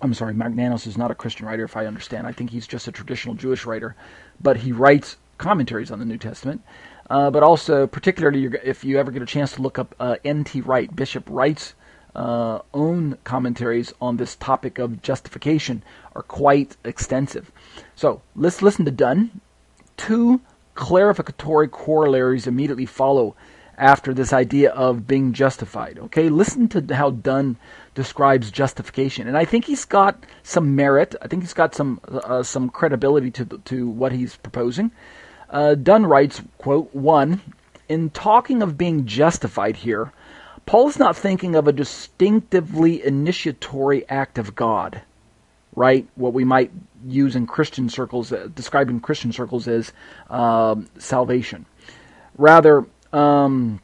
I'm sorry, Mark Nanos is not a Christian writer, if I understand. I think he's just a traditional Jewish writer, but he writes commentaries on the New Testament. Uh, but also, particularly if you ever get a chance to look up uh, N.T. Wright, Bishop Wright's uh, own commentaries on this topic of justification are quite extensive. So let's listen to Dunn. Two clarificatory corollaries immediately follow after this idea of being justified. Okay, listen to how Dunn describes justification, and I think he's got some merit. I think he's got some uh, some credibility to to what he's proposing. Uh, Dunn writes, "quote one." In talking of being justified here, Paul is not thinking of a distinctively initiatory act of God, right? What we might use in Christian circles, uh, describe in Christian circles as um, salvation. Rather, um,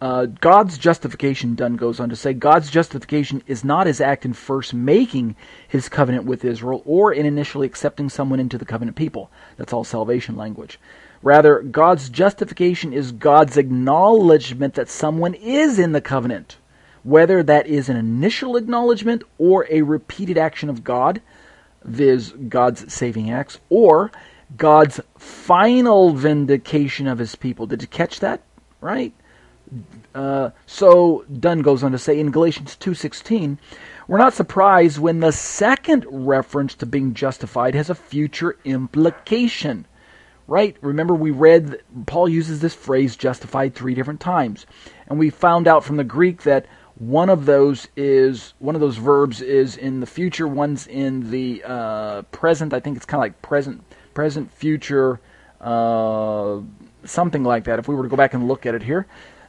uh, God's justification, Dunn goes on to say, God's justification is not his act in first making his covenant with Israel or in initially accepting someone into the covenant people. That's all salvation language. Rather, God's justification is God's acknowledgement that someone is in the covenant, whether that is an initial acknowledgement or a repeated action of God, viz., God's saving acts, or God's final vindication of his people. Did you catch that? Right? Uh, so Dunn goes on to say in Galatians 2:16, we're not surprised when the second reference to being justified has a future implication. Right? Remember we read Paul uses this phrase justified 3 different times. And we found out from the Greek that one of those is one of those verbs is in the future, one's in the uh, present. I think it's kind of like present, present, future, uh, something like that. If we were to go back and look at it here,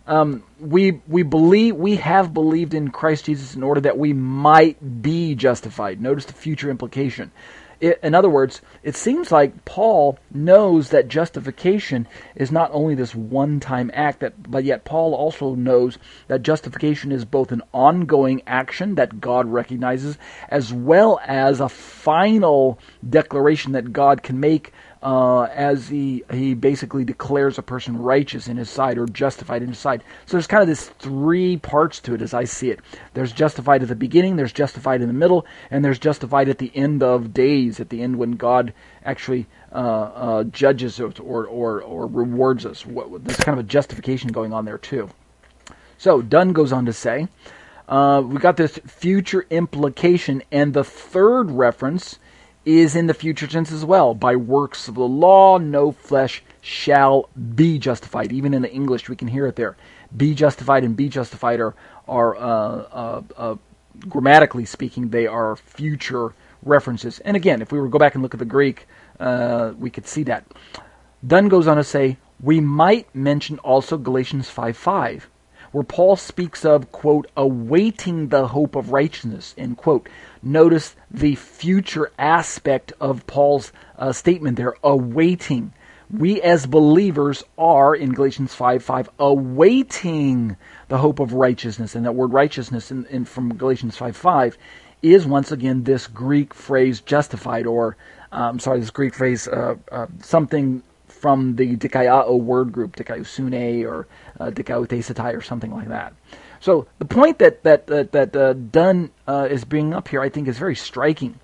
um, we we believe we have believed in Christ Jesus in order that we might be justified. Notice the future implication. It, in other words, it seems like Paul knows that justification is not only this one-time act, that, but yet Paul also knows that justification is both an ongoing action that God recognizes, as well as a final declaration that God can make uh, as he he basically declares a person righteous in his sight or justified in his sight. So there's kind of this three parts to it as I see it. There's justified at the beginning, there's justified in the middle, and there's justified at the end of days, at the end when God actually uh, uh, judges or, or, or rewards us. There's kind of a justification going on there too. So Dunn goes on to say, uh, we got this future implication, and the third reference is in the future tense as well. By works of the law, no flesh shall be justified. Even in the English, we can hear it there. Be justified and be justified are, are uh, uh, uh, grammatically speaking, they are future references. And again, if we were to go back and look at the Greek, uh, we could see that. Dunn goes on to say, we might mention also Galatians 5 5 where Paul speaks of, quote, awaiting the hope of righteousness, end quote. Notice the future aspect of Paul's uh, statement there, awaiting. we as believers are in Galatians 5 5 awaiting the hope of righteousness. And that word righteousness in, in from Galatians 5 5 is once again this Greek phrase justified, or um, sorry, this Greek phrase, uh, uh, something from the dikaiao word group, dikaiosune or uh, dikaiotesetai or something like that. So the point that that that, that uh, Dunn uh, is bringing up here, I think, is very striking,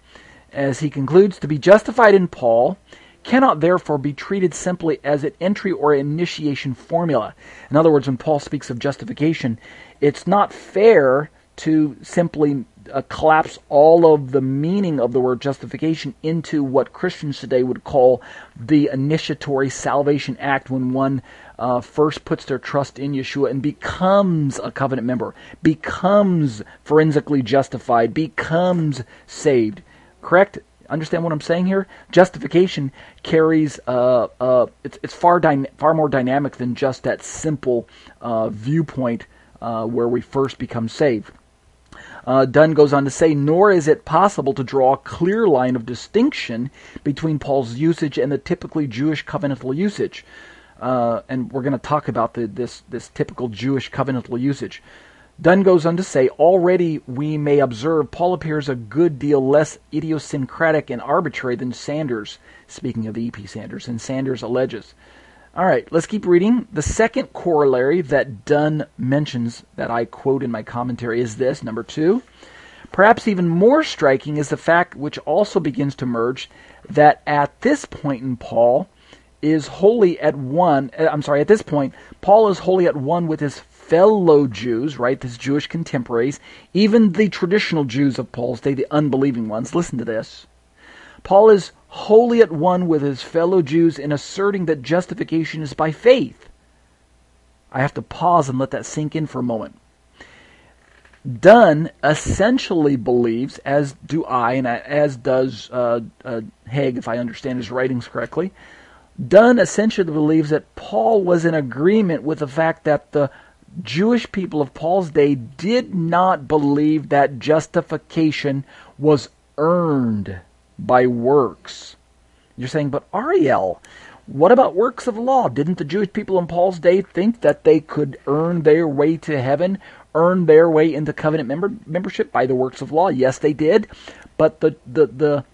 as he concludes to be justified in Paul cannot therefore be treated simply as an entry or initiation formula. In other words, when Paul speaks of justification, it's not fair to simply uh, collapse all of the meaning of the word justification into what Christians today would call the initiatory salvation act when one uh, first puts their trust in Yeshua and becomes a covenant member, becomes forensically justified, becomes saved. Correct? Understand what I'm saying here? Justification carries uh, uh, it's it's far dy- far more dynamic than just that simple uh, viewpoint uh, where we first become saved. Uh, Dunn goes on to say, nor is it possible to draw a clear line of distinction between Paul's usage and the typically Jewish covenantal usage. Uh, and we're going to talk about the, this this typical Jewish covenantal usage. Dunn goes on to say, already we may observe Paul appears a good deal less idiosyncratic and arbitrary than Sanders, speaking of E.P. Sanders, and Sanders alleges. All right, let's keep reading. The second corollary that Dunn mentions, that I quote in my commentary, is this number two. Perhaps even more striking is the fact, which also begins to emerge, that at this point in Paul is wholly at one. Uh, I'm sorry, at this point, Paul is wholly at one with his fellow Jews, right, his Jewish contemporaries, even the traditional Jews of Paul's day, the unbelieving ones. Listen to this. Paul is wholly at one with his fellow Jews in asserting that justification is by faith. I have to pause and let that sink in for a moment. Dunn essentially believes, as do I, and as does uh, uh, Hegg, if I understand his writings correctly, Dunn essentially believes that Paul was in agreement with the fact that the Jewish people of Paul's day did not believe that justification was earned by works. You're saying, but Ariel, what about works of law? Didn't the Jewish people in Paul's day think that they could earn their way to heaven, earn their way into covenant member, membership by the works of law? Yes, they did. But the the the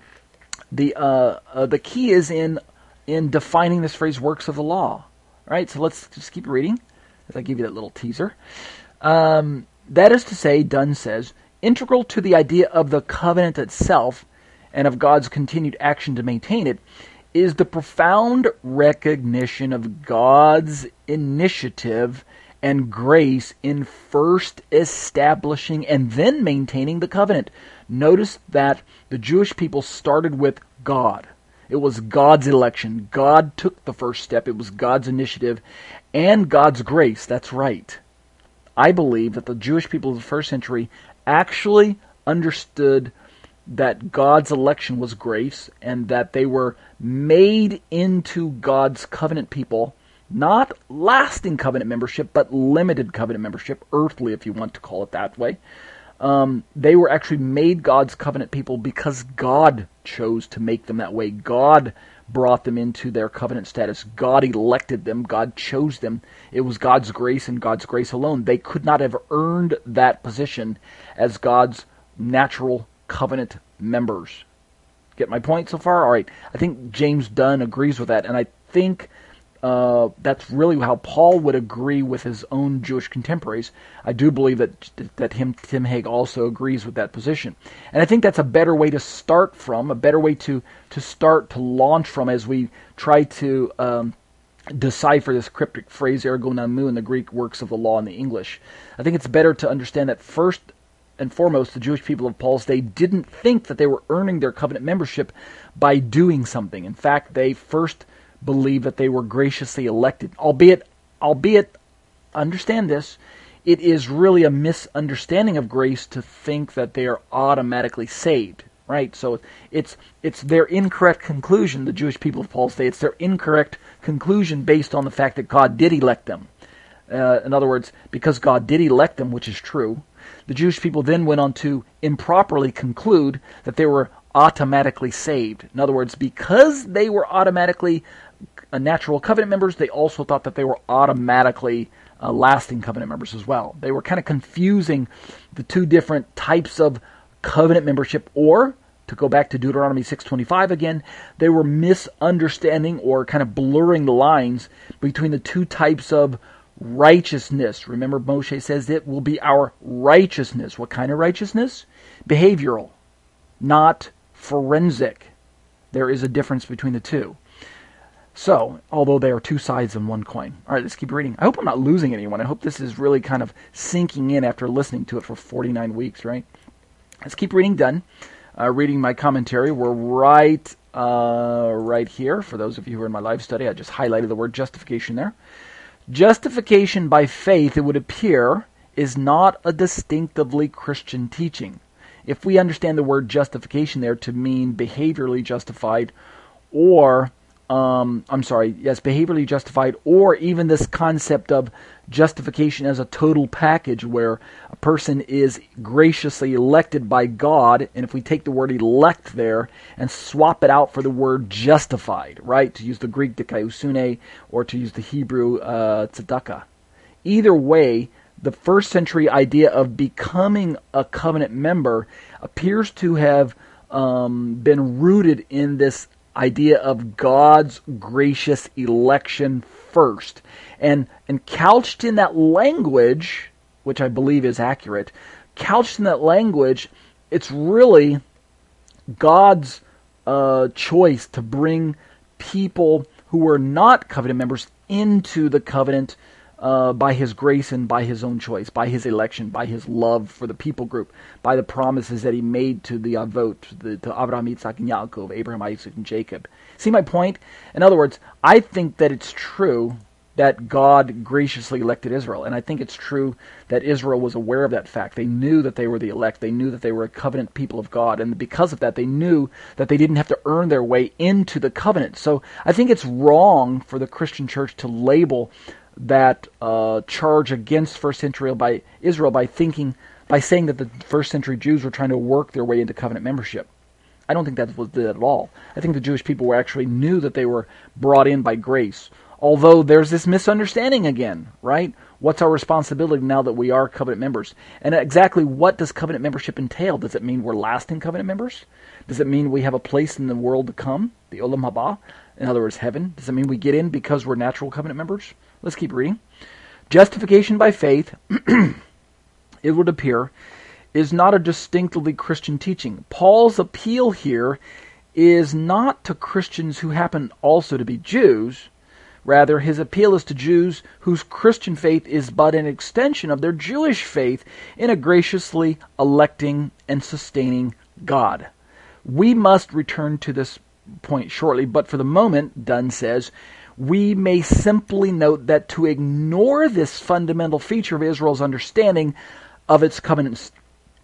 the uh, uh, the key is in in defining this phrase "works of the law." All right, so let's just keep reading as I give you that little teaser. Um, that is to say, Dunn says, integral to the idea of the covenant itself and of God's continued action to maintain it is the profound recognition of God's initiative and grace in first establishing and then maintaining the covenant. Notice that the Jewish people started with God. It was God's election. God took the first step. It was God's initiative and God's grace. That's right. I believe that the Jewish people of the first century actually understood that God's election was grace and that they were made into God's covenant people, not lasting covenant membership, but limited covenant membership, earthly, if you want to call it that way. Um, they were actually made God's covenant people because God chose to make them that way. God brought them into their covenant status. God elected them. God chose them. It was God's grace and God's grace alone. They could not have earned that position as God's natural covenant members. Get my point so far? All right. I think James Dunn agrees with that, and I think uh, that's really how Paul would agree with his own Jewish contemporaries. I do believe that that him Tim Hegg also agrees with that position, and I think that's a better way to start from, a better way to to start to launch from as we try to um, decipher this cryptic phrase erga nomou in the Greek works of the law in the English. I think it's better to understand that first and foremost, the Jewish people of Paul's day didn't think that they were earning their covenant membership by doing something. In fact, they first believed that they were graciously elected, albeit, albeit, understand this, it is really a misunderstanding of grace to think that they are automatically saved, right? So it's it's their incorrect conclusion. The Jewish people of Paul's day, it's their incorrect conclusion based on the fact that God did elect them. Uh, in other words, because God did elect them, which is true, the Jewish people then went on to improperly conclude that they were automatically saved. In other words, because they were automatically uh, natural covenant members, they also thought that they were automatically uh, lasting covenant members as well. They were kind of confusing the two different types of covenant membership or to go back to Deuteronomy 6:25 again, they were misunderstanding or kind of blurring the lines between the two types of righteousness. Remember Moshe says it will be our righteousness. What kind of righteousness? Behavioral, not forensic. There is a difference between the two. So, although they are two sides in one coin. All right, let's keep reading. I hope I'm not losing anyone. I hope this is really kind of sinking in after listening to it for 49 weeks, right? Let's keep reading. Done. Uh, reading my commentary. We're right, uh, right here. For those of you who are in my live study, I just highlighted the word justification there. Justification by faith, it would appear, is not a distinctively Christian teaching. If we understand the word justification there to mean behaviorally justified or um, I'm sorry, yes, behaviorally justified, or even this concept of justification as a total package where a person is graciously elected by God, and if we take the word elect there and swap it out for the word justified, right, to use the Greek dikaiosune or to use the Hebrew uh, tzedakah. Either way, the first century idea of becoming a covenant member appears to have um, been rooted in this idea of God's gracious election first. And, and couched in that language, which I believe is accurate, couched in that language, it's really God's uh, choice to bring people who were not covenant members into the covenant uh, by his grace and by his own choice, by his election, by his love for the people group, by the promises that he made to the Avot, the, to Abraham, and Yaakov, Abraham, Isaac, and Jacob. See my point? In other words, I think that it's true that God graciously elected Israel. And I think it's true that Israel was aware of that fact. They knew that they were the elect. They knew that they were a covenant people of God. And because of that, they knew that they didn't have to earn their way into the covenant. So I think it's wrong for the Christian church to label that uh, charge against first century by Israel by thinking by saying that the first century Jews were trying to work their way into covenant membership. I don't think that was it at all. I think the Jewish people were actually knew that they were brought in by grace. Although there's this misunderstanding again, right? What's our responsibility now that we are covenant members? And exactly what does covenant membership entail? Does it mean we're lasting covenant members? Does it mean we have a place in the world to come, the Olam Haba? In other words, heaven? Does it mean we get in because we're natural covenant members? Let's keep reading. Justification by faith, it would appear, is not a distinctively Christian teaching. Paul's appeal here is not to Christians who happen also to be Jews. Rather, his appeal is to Jews whose Christian faith is but an extension of their Jewish faith in a graciously electing and sustaining God. We must return to this point shortly, but for the moment, Dunn says, we may simply note that to ignore this fundamental feature of Israel's understanding of its covenant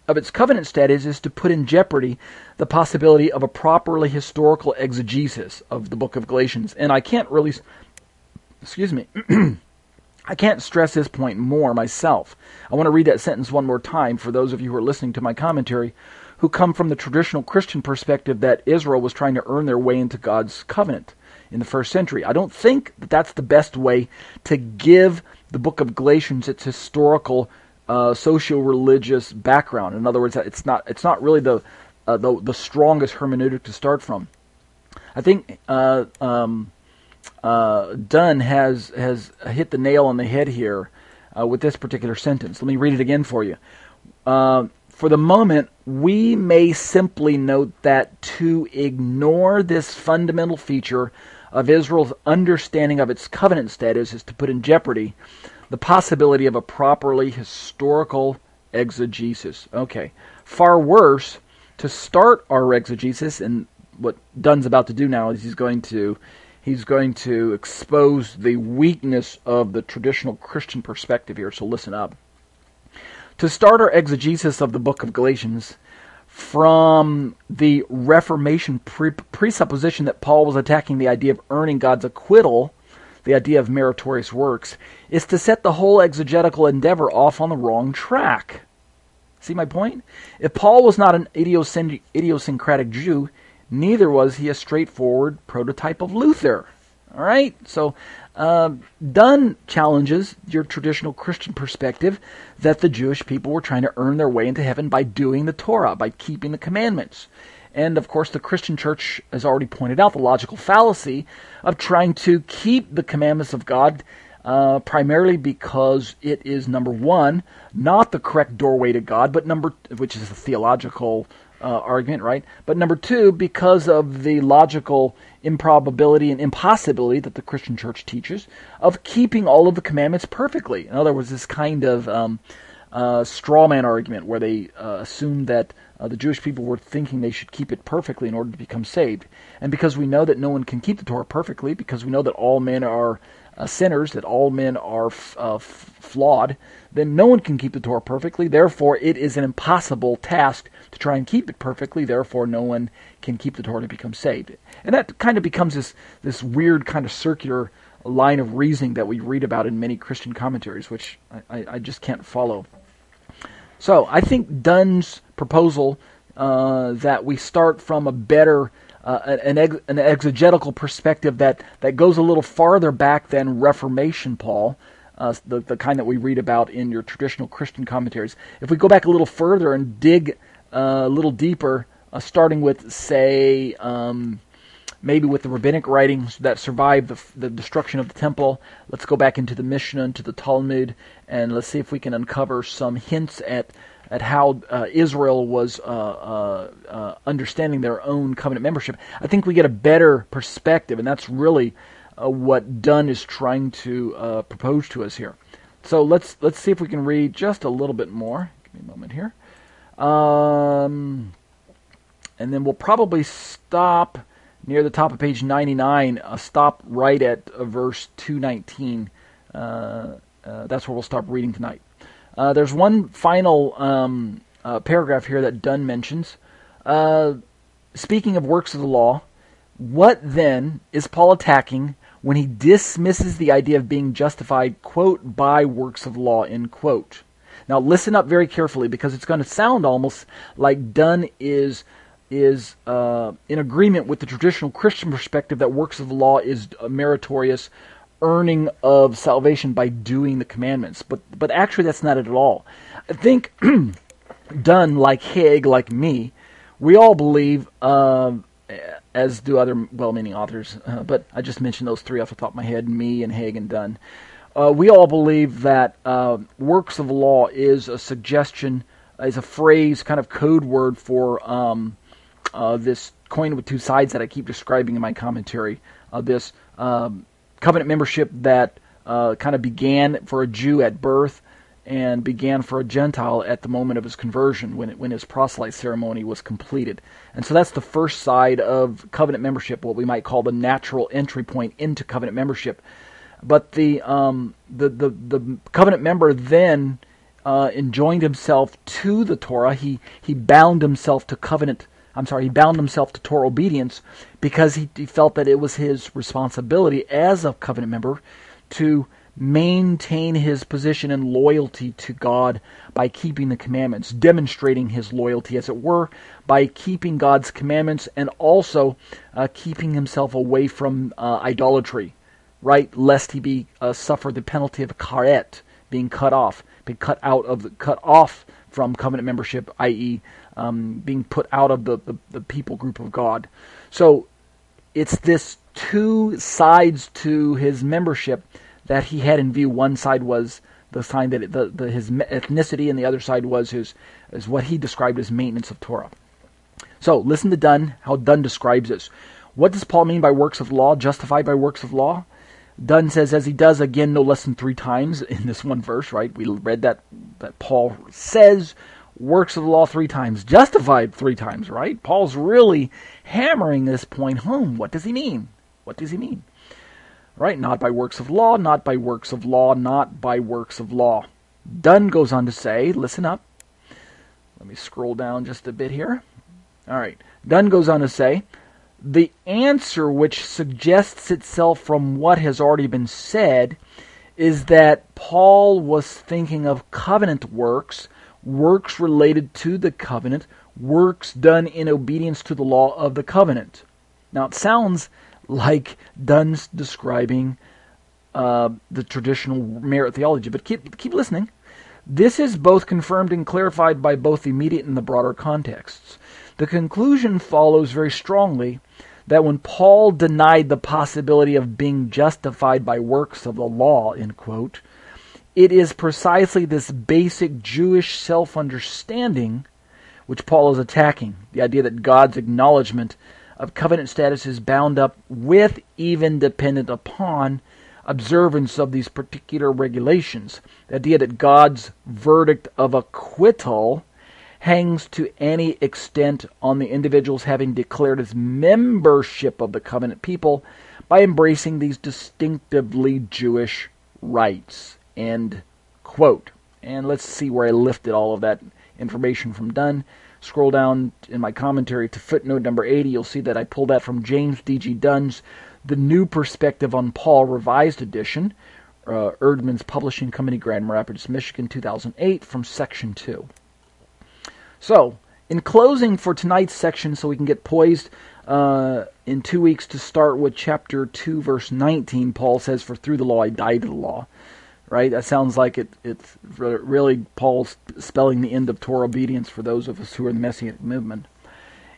of its covenant status is to put in jeopardy the possibility of a properly historical exegesis of the book of Galatians. And I can't really excuse me. I can't stress this point more myself. I want to read that sentence one more time for those of you who are listening to my commentary who come from the traditional Christian perspective that Israel was trying to earn their way into God's covenant in the first century. I don't think that that's the best way to give the book of Galatians its historical uh, socio-religious background. In other words, it's not it's not really the uh, the, the strongest hermeneutic to start from. I think uh, um, uh, Dunn has has hit the nail on the head here uh, with this particular sentence. Let me read it again for you. Uh, for the moment, we may simply note that to ignore this fundamental feature of Israel's understanding of its covenant status is to put in jeopardy the possibility of a properly historical exegesis. Okay. Far worse, to start our exegesis, and what Dunn's about to do now is he's going to he's going to expose the weakness of the traditional Christian perspective here, so listen up. To start our exegesis of the book of Galatians, from the Reformation pre- presupposition that Paul was attacking the idea of earning God's acquittal, the idea of meritorious works, is to set the whole exegetical endeavor off on the wrong track. See my point? If Paul was not an idiosyncratic Jew, neither was he a straightforward prototype of Luther. All right? So uh, Dunn challenges your traditional Christian perspective that the Jewish people were trying to earn their way into heaven by doing the Torah, by keeping the commandments. And of course, the Christian church has already pointed out the logical fallacy of trying to keep the commandments of God uh, primarily because it is number one, not the correct doorway to God, but number, which is a theological uh, argument, right? But number two, because of the logical improbability and impossibility that the Christian church teaches of keeping all of the commandments perfectly. In other words, this kind of um, uh, straw man argument where they uh, assumed that uh, the Jewish people were thinking they should keep it perfectly in order to become saved. And because we know that no one can keep the Torah perfectly, because we know that all men are uh, sinners, that all men are f- uh, f- flawed, then no one can keep the Torah perfectly. Therefore, it is an impossible task to try and keep it perfectly. Therefore, no one can keep the Torah to become saved. And that kind of becomes this, this weird kind of circular line of reasoning that we read about in many Christian commentaries, which I, I just can't follow. So I think Dunn's proposal uh, that we start from a better uh, an, ex- an exegetical perspective that, that goes a little farther back than Reformation Paul, uh, the, the kind that we read about in your traditional Christian commentaries. If we go back a little further and dig a little deeper, uh, starting with, say, um, maybe with the rabbinic writings that survived the, the, destruction of the temple. Let's go back into the Mishnah, into the Talmud, and let's see if we can uncover some hints at at how uh, Israel was uh, uh, uh, understanding their own covenant membership, I think we get a better perspective, and that's really uh, what Dunn is trying to propose to us here. So let's let's see if we can read just a little bit more. Give me a moment here, um, and then we'll probably stop near the top of page 99. stop right at verse 219. that's where we'll stop reading tonight. Uh, there's one final um, uh, paragraph here that Dunn mentions. Uh, speaking of works of the law, what then is Paul attacking when he dismisses the idea of being justified, quote, by works of law, end quote? Now listen up very carefully because it's going to sound almost like Dunn is is uh, in agreement with the traditional Christian perspective that works of the law is meritorious earning of salvation by doing the commandments. But but actually, that's not it at all. I think Dunn like Hegg, like me, we all believe, uh, as do other well-meaning authors. Uh, but I just mentioned those three off the top of my head: me and Hegg and Dunn. Uh, we all believe that uh, works of law is a suggestion, is a phrase, kind of code word for um, uh, this coin with two sides that I keep describing in my commentary. this um, covenant membership that uh, kind of began for a Jew at birth and began for a Gentile at the moment of his conversion when it, when his proselyte ceremony was completed. And so that's the first side of covenant membership, what we might call the natural entry point into covenant membership. But the um, the, the the covenant member then uh, enjoined himself to the Torah. He he bound himself to covenant I'm sorry, he bound himself to Torah obedience because he, he felt that it was his responsibility as a covenant member to maintain his position and loyalty to God by keeping the commandments, demonstrating his loyalty, as it were, by keeping God's commandments and also uh, keeping himself away from uh, idolatry, right? Lest he be uh, suffer the penalty of karet, being cut off, be cut out of the, cut off from covenant membership, i.e., um, being put out of the, the, the people group of God. So it's this two sides to his membership that he had in view. One side was the sign that the, the, his ethnicity, and the other side was his is what he described as maintenance of Torah. So listen to Dunn, how Dunn describes this. What does Paul mean by works of law, justified by works of law? Dunn says, as he does again no less than three times in this one verse, right? We read that that Paul says works of the law three times, justified three times, right? Paul's really hammering this point home. What does he mean? What does he mean? Right? Not by works of law, not by works of law, not by works of law. Dunn goes on to say, listen up. Let me scroll down just a bit here. All right. Dunn goes on to say, the answer which suggests itself from what has already been said is that Paul was thinking of covenant works works related to the covenant, works done in obedience to the law of the covenant. Now, it sounds like Dunn's describing uh, the traditional merit theology. But keep keep listening. This is both confirmed and clarified by both the immediate and the broader contexts. The conclusion follows very strongly that when Paul denied the possibility of being justified by works of the law, end quote, it is precisely this basic Jewish self understanding which Paul is attacking the idea that God's acknowledgement of covenant status is bound up with, even dependent upon, observance of these particular regulations. The idea that God's verdict of acquittal hangs to any extent on the individuals having declared his membership of the covenant people by embracing these distinctively Jewish rites. End quote. And let's see where I lifted all of that information from Dunn. Scroll down in my commentary to footnote number 80. You'll see that I pulled that from James D.G. Dunn's The New Perspective on Paul Revised Edition, uh, Eerdmans Publishing Company, Grand Rapids, Michigan, 2008, from Section 2. So, in closing for tonight's section, so we can get poised uh, in two weeks to start with chapter 2, verse 19, Paul says, For through the law I died to the law right? That sounds like it, it's really Paul's spelling the end of Torah obedience for those of us who are in the Messianic movement.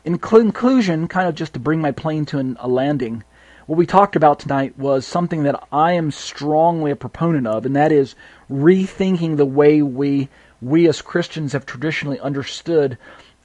In conclusion, kind of just to bring my plane to an, a landing, what we talked about tonight was something that I am strongly a proponent of, and that is rethinking the way we we as Christians have traditionally understood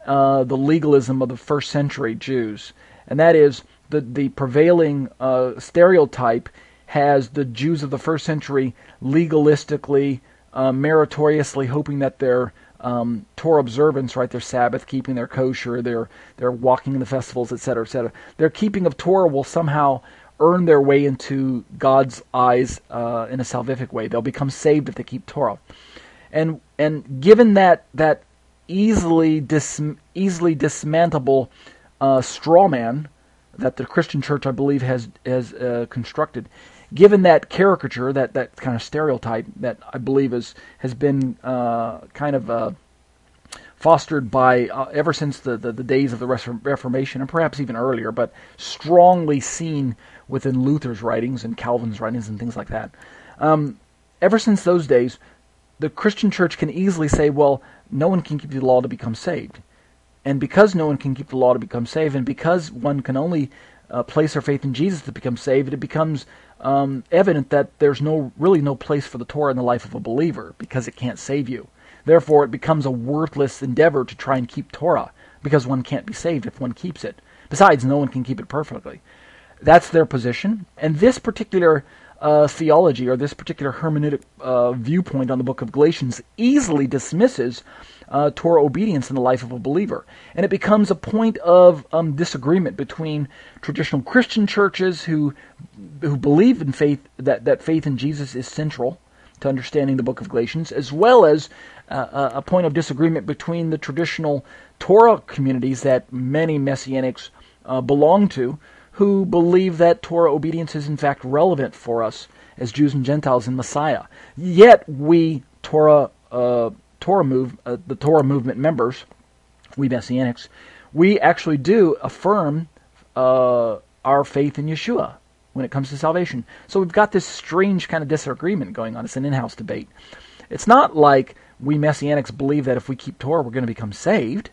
uh, the legalism of the first century Jews, and that is the the prevailing uh, stereotype has the Jews of the first century legalistically, uh, meritoriously hoping that their um, Torah observance, right, their Sabbath keeping, their kosher, their their walking in the festivals, etc., etc., their keeping of Torah will somehow earn their way into God's eyes uh, in a salvific way. They'll become saved if they keep Torah, and and given that that easily dis, easily dismantleable uh, straw man that the Christian church, I believe, has has uh, constructed, given that caricature, that, that kind of stereotype that I believe is, has been uh, kind of uh, fostered by uh, ever since the, the, the, days of the Reformation, and perhaps even earlier, but strongly seen within Luther's writings and Calvin's writings and things like that. Um, ever since those days, the Christian church can easily say, well, no one can keep the law to become saved. And because no one can keep the law to become saved, and because one can only uh, place their faith in Jesus to become saved, it becomes um, evident that there's no really no place for the Torah in the life of a believer because it can't save you. Therefore, it becomes a worthless endeavor to try and keep Torah because one can't be saved if one keeps it. Besides, no one can keep it perfectly. That's their position, and this particular uh, theology or this particular hermeneutic uh, viewpoint on the book of Galatians easily dismisses uh, Torah obedience in the life of a believer. And it becomes a point of um, disagreement between traditional Christian churches who who believe in faith that, that faith in Jesus is central to understanding the book of Galatians, as well as uh, a point of disagreement between the traditional Torah communities that many Messianics uh, belong to, who believe that Torah obedience is in fact relevant for us as Jews and Gentiles in Messiah. Yet we Torah uh, Torah move, uh, the Torah movement members, we Messianics, we actually do affirm uh, our faith in Yeshua when it comes to salvation. So we've got this strange kind of disagreement going on. It's an in-house debate. It's not like we Messianics believe that if we keep Torah, we're going to become saved.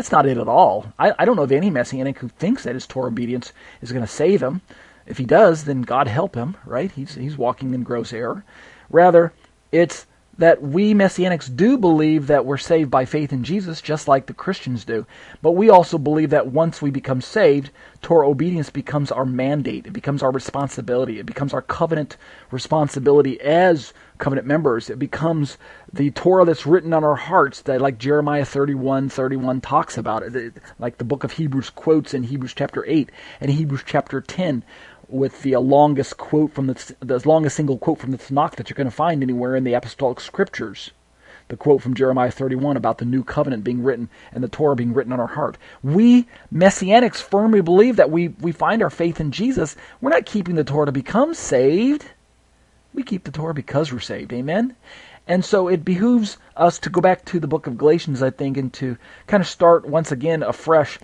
That's not it at all. I, I don't know of any Messianic who thinks that his Torah obedience is going to save him. If he does, then God help him, right? He's, he's walking in gross error. Rather, it's that we Messianics do believe that we're saved by faith in Jesus, just like the Christians do. But we also believe that once we become saved, Torah obedience becomes our mandate. It becomes our responsibility. It becomes our covenant responsibility as covenant members. It becomes the Torah that's written on our hearts that like Jeremiah 31, 31 talks about it. Like the book of Hebrews quotes in Hebrews chapter 8 and Hebrews chapter 10 with the longest quote from the, the longest single quote from the Tanakh that you're going to find anywhere in the apostolic scriptures. The quote from Jeremiah 31 about the new covenant being written and the Torah being written on our heart. We Messianics firmly believe that we, we find our faith in Jesus. We're not keeping the Torah to become saved. We keep the Torah because we're saved. Amen? And so it behooves us to go back to the book of Galatians, I think, and to kind of start once again afresh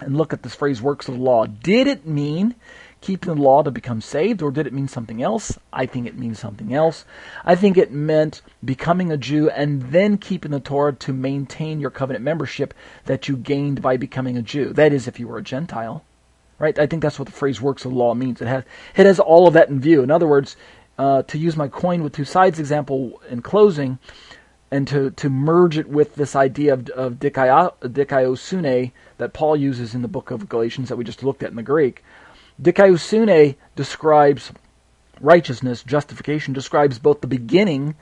and look at this phrase works of the law. Did it mean keeping the law to become saved, or did it mean something else? I think it means something else. I think it meant becoming a Jew and then keeping the Torah to maintain your covenant membership that you gained by becoming a Jew. That is, if you were a Gentile. Right? I think that's what the phrase works of law means. It has, it has all of that in view. In other words, uh, to use my coin with two sides example in closing, and to, to merge it with this idea of, of dikaiosune that Paul uses in the book of Galatians that we just looked at in the Greek. Dikaiosune describes righteousness, justification, describes both the beginning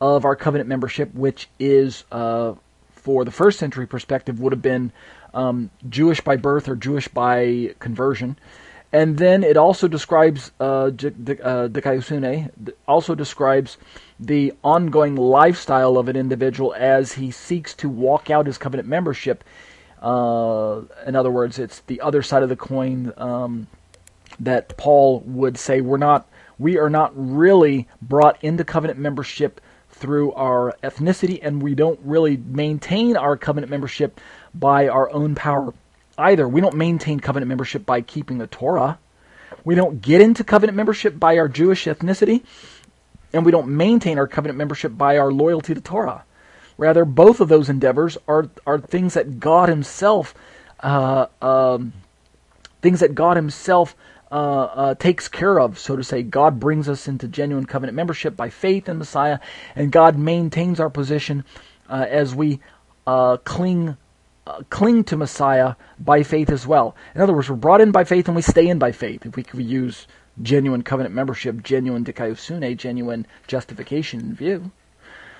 of our covenant membership, which is, uh, for the first century perspective, would have been um, Jewish by birth or Jewish by conversion. And then it also describes, uh, Dikaiosune, uh, also describes the ongoing lifestyle of an individual as he seeks to walk out his covenant membership. Uh, in other words, it's the other side of the coin um, that Paul would say we're not, we are not really brought into covenant membership through our ethnicity, and we don't really maintain our covenant membership by our own power either. We don't maintain covenant membership by keeping the Torah. We don't get into covenant membership by our Jewish ethnicity. And we don't maintain our covenant membership by our loyalty to Torah. Rather, both of those endeavors are, are things that God Himself, uh, um, things that God Himself uh, uh, takes care of, so to say. God brings us into genuine covenant membership by faith in Messiah, and God maintains our position uh, as we uh, cling uh, cling to Messiah by faith as well. In other words, we're brought in by faith and we stay in by faith. If we could use genuine covenant membership, genuine dikaiosune, genuine justification in view.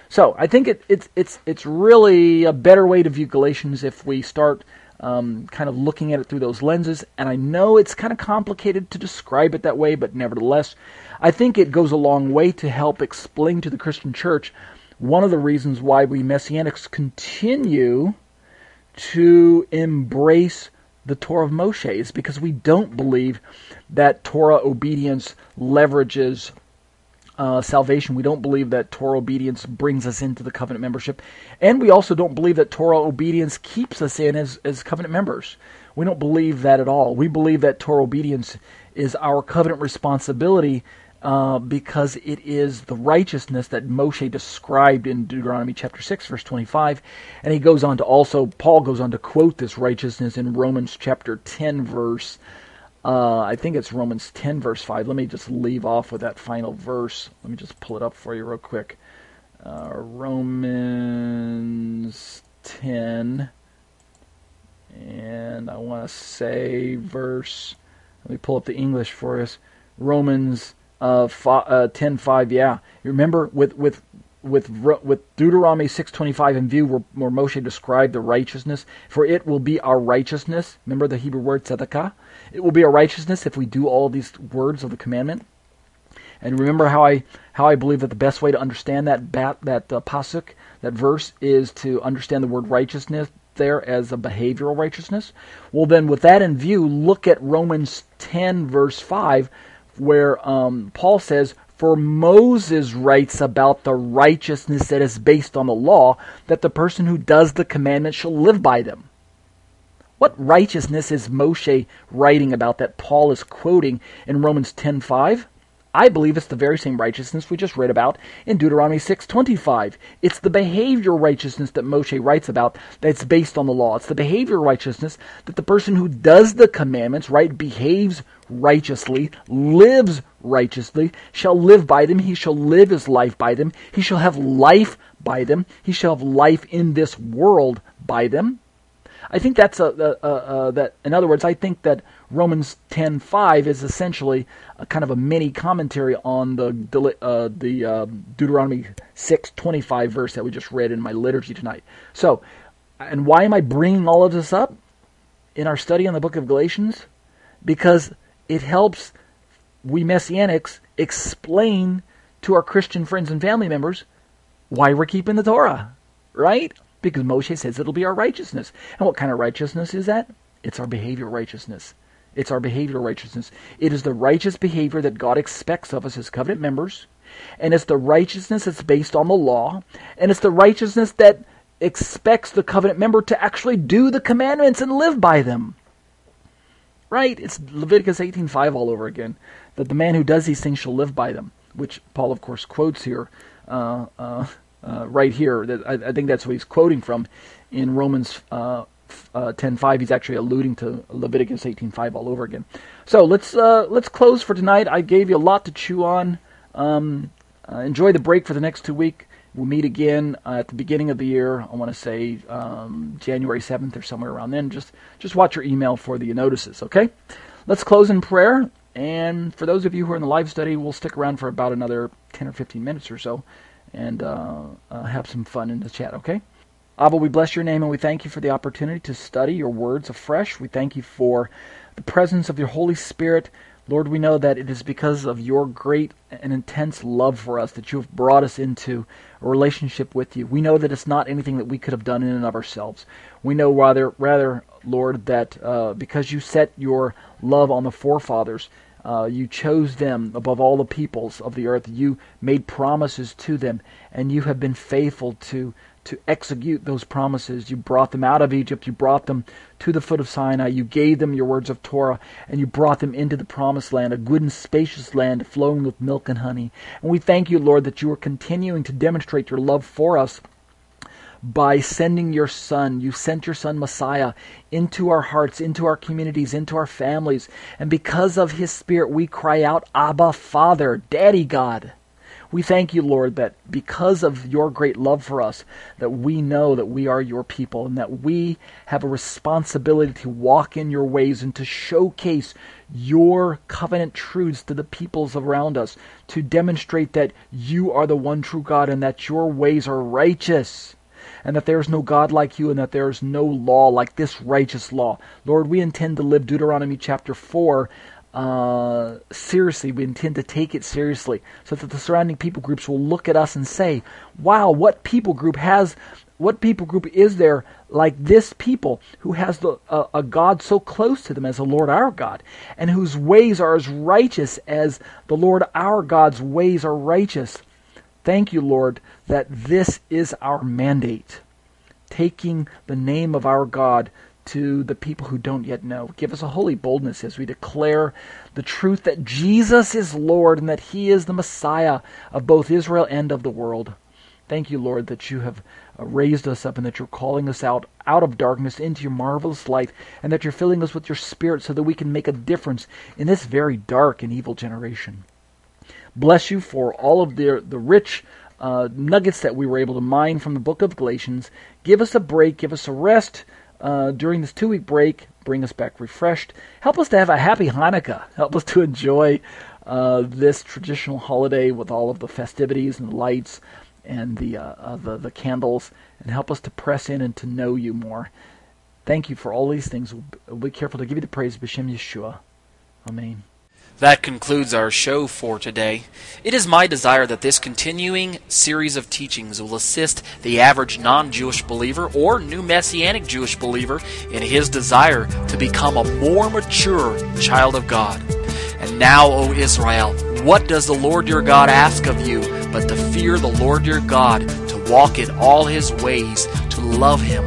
So I think it, it's it's it's really a better way to view Galatians if we start um, kind of looking at it through those lenses. And I know it's kind of complicated to describe it that way, but nevertheless, I think it goes a long way to help explain to the Christian church one of the reasons why we Messianics continue to embrace the Torah of Moshe is because we don't believe that Torah obedience leverages uh, salvation. We don't believe that Torah obedience brings us into the covenant membership. And we also don't believe that Torah obedience keeps us in as, as covenant members. We don't believe that at all. We believe that Torah obedience is our covenant responsibility uh, because it is the righteousness that Moshe described in Deuteronomy chapter 6, verse 25. And he goes on to also, Paul goes on to quote this righteousness in Romans chapter 10, verse, uh, I think it's Romans 10, verse 5. Let me just leave off with that final verse. Let me just pull it up for you real quick. Uh, Romans 10, and I want to say verse, let me pull up the English for us. Romans uh, five, uh, 10.5, yeah. You remember with, with, with, with Deuteronomy 6.25 in view where, where Moshe described the righteousness, for it will be our righteousness. Remember the Hebrew word tzedakah? It will be our righteousness if we do all these words of the commandment. And remember how I how I believe that the best way to understand that bat, that uh, pasuk, that verse, is to understand the word righteousness there as a behavioral righteousness. Well, then, with that in view, look at Romans 10 verse 5, where um, Paul says, For Moses writes about the righteousness that is based on the law, that the person who does the commandments shall live by them. What righteousness is Moshe writing about that Paul is quoting in Romans 10:5? I believe it's the very same righteousness we just read about in Deuteronomy 6:25. It's the behavioral righteousness that Moshe writes about that's based on the law. It's the behavioral righteousness that the person who does the commandments, right, behaves righteously, lives righteously, shall live by them. He shall live his life by them. He shall have life by them. He shall have life in this world by them. I think that's a, a, a, that. In other words, I think that Romans 10:5 is essentially kind of a mini commentary on the uh, the uh, Deuteronomy 6:25 verse that we just read in my liturgy tonight. So, and why am I bringing all of this up in our study on the book of Galatians? Because it helps we messianics explain to our Christian friends and family members why we're keeping the Torah, right? Because Moshe says it'll be our righteousness. And what kind of righteousness is that? It's our behavioral righteousness. It's our behavioral righteousness. It is the righteous behavior that God expects of us as covenant members. And it's the righteousness that's based on the law. And it's the righteousness that expects the covenant member to actually do the commandments and live by them. right? It's Leviticus 18:5 all over again. That the man who does these things shall live by them, which Paul, of course, quotes here, uh, uh, uh, right here. That I, I, think that's what he's quoting from in Romans 10:5. Uh, he's actually alluding to Leviticus 18:5 all over again. So let's uh, let's close for tonight. I gave you a lot to chew on. Um, uh, enjoy the break for the next two weeks. We'll meet again uh, at the beginning of the year. I want to say um, January 7th or somewhere around then. Just just watch your email for the notices, okay? Let's close in prayer. And for those of you who are in the live study, we'll stick around for about another 10 or 15 minutes or so and uh, uh, have some fun in the chat, okay? Abba, we bless your name and we thank you for the opportunity to study your words afresh. We thank you for the presence of your Holy Spirit Lord, we know that it is because of your great and intense love for us that you have brought us into a relationship with you. We know that it's not anything that we could have done in and of ourselves. We know rather, rather, Lord, that uh, because you set your love on the forefathers, uh, you chose them above all the peoples of the earth. You made promises to them, and you have been faithful to to execute those promises. You brought them out of Egypt. You brought them to the foot of Sinai. You gave them your words of Torah, and you brought them into the promised land, a good and spacious land flowing with milk and honey. And we thank you, Lord, that you are continuing to demonstrate your love for us by sending your Son. You sent your Son, Messiah, into our hearts, into our communities, into our families. And because of his Spirit, we cry out, Abba, Father, Daddy God. We thank you, Lord, that because of your great love for us, that we know that we are your people and that we have a responsibility to walk in your ways and to showcase your covenant truths to the peoples around us, to demonstrate that you are the one true God and that your ways are righteous and that there is no God like you, and that there is no law like this righteous law. Lord, we intend to live Deuteronomy chapter 4 uh, seriously. We intend to take it seriously so that the surrounding people groups will look at us and say, wow, what people group has, what people group is there like this people who has the, a God so close to them as the Lord our God and whose ways are as righteous as the Lord our God's ways are righteous. Thank you, Lord, that this is our mandate. Taking the name of our God to the people who don't yet know. Give us a holy boldness as we declare the truth that Jesus is Lord and that He is the Messiah of both Israel and of the world. Thank you, Lord, that you have uh, raised us up and that you're calling us out out of darkness into your marvelous light and that you're filling us with your spirit so that we can make a difference in this very dark and evil generation. Bless you for all of the the rich uh, nuggets that we were able to mine from the book of Galatians. Give us a break, give us a rest uh, during this two week break. Bring us back refreshed. Help us to have a happy Hanukkah. Help us to enjoy uh, this traditional holiday with all of the festivities and the lights and the, uh, uh, the, the candles, and help us to press in and to know you more. Thank you for all these things. We'll be careful to give you the praise, B'Shem Yeshua. Amen. That concludes our show for today. It is my desire that this continuing series of teachings will assist the average non Jewish believer or new Messianic Jewish believer in his desire to become a more mature child of God. And now, O Israel, what does the Lord your God ask of you but to fear the Lord your God, to walk in all his ways, to love him,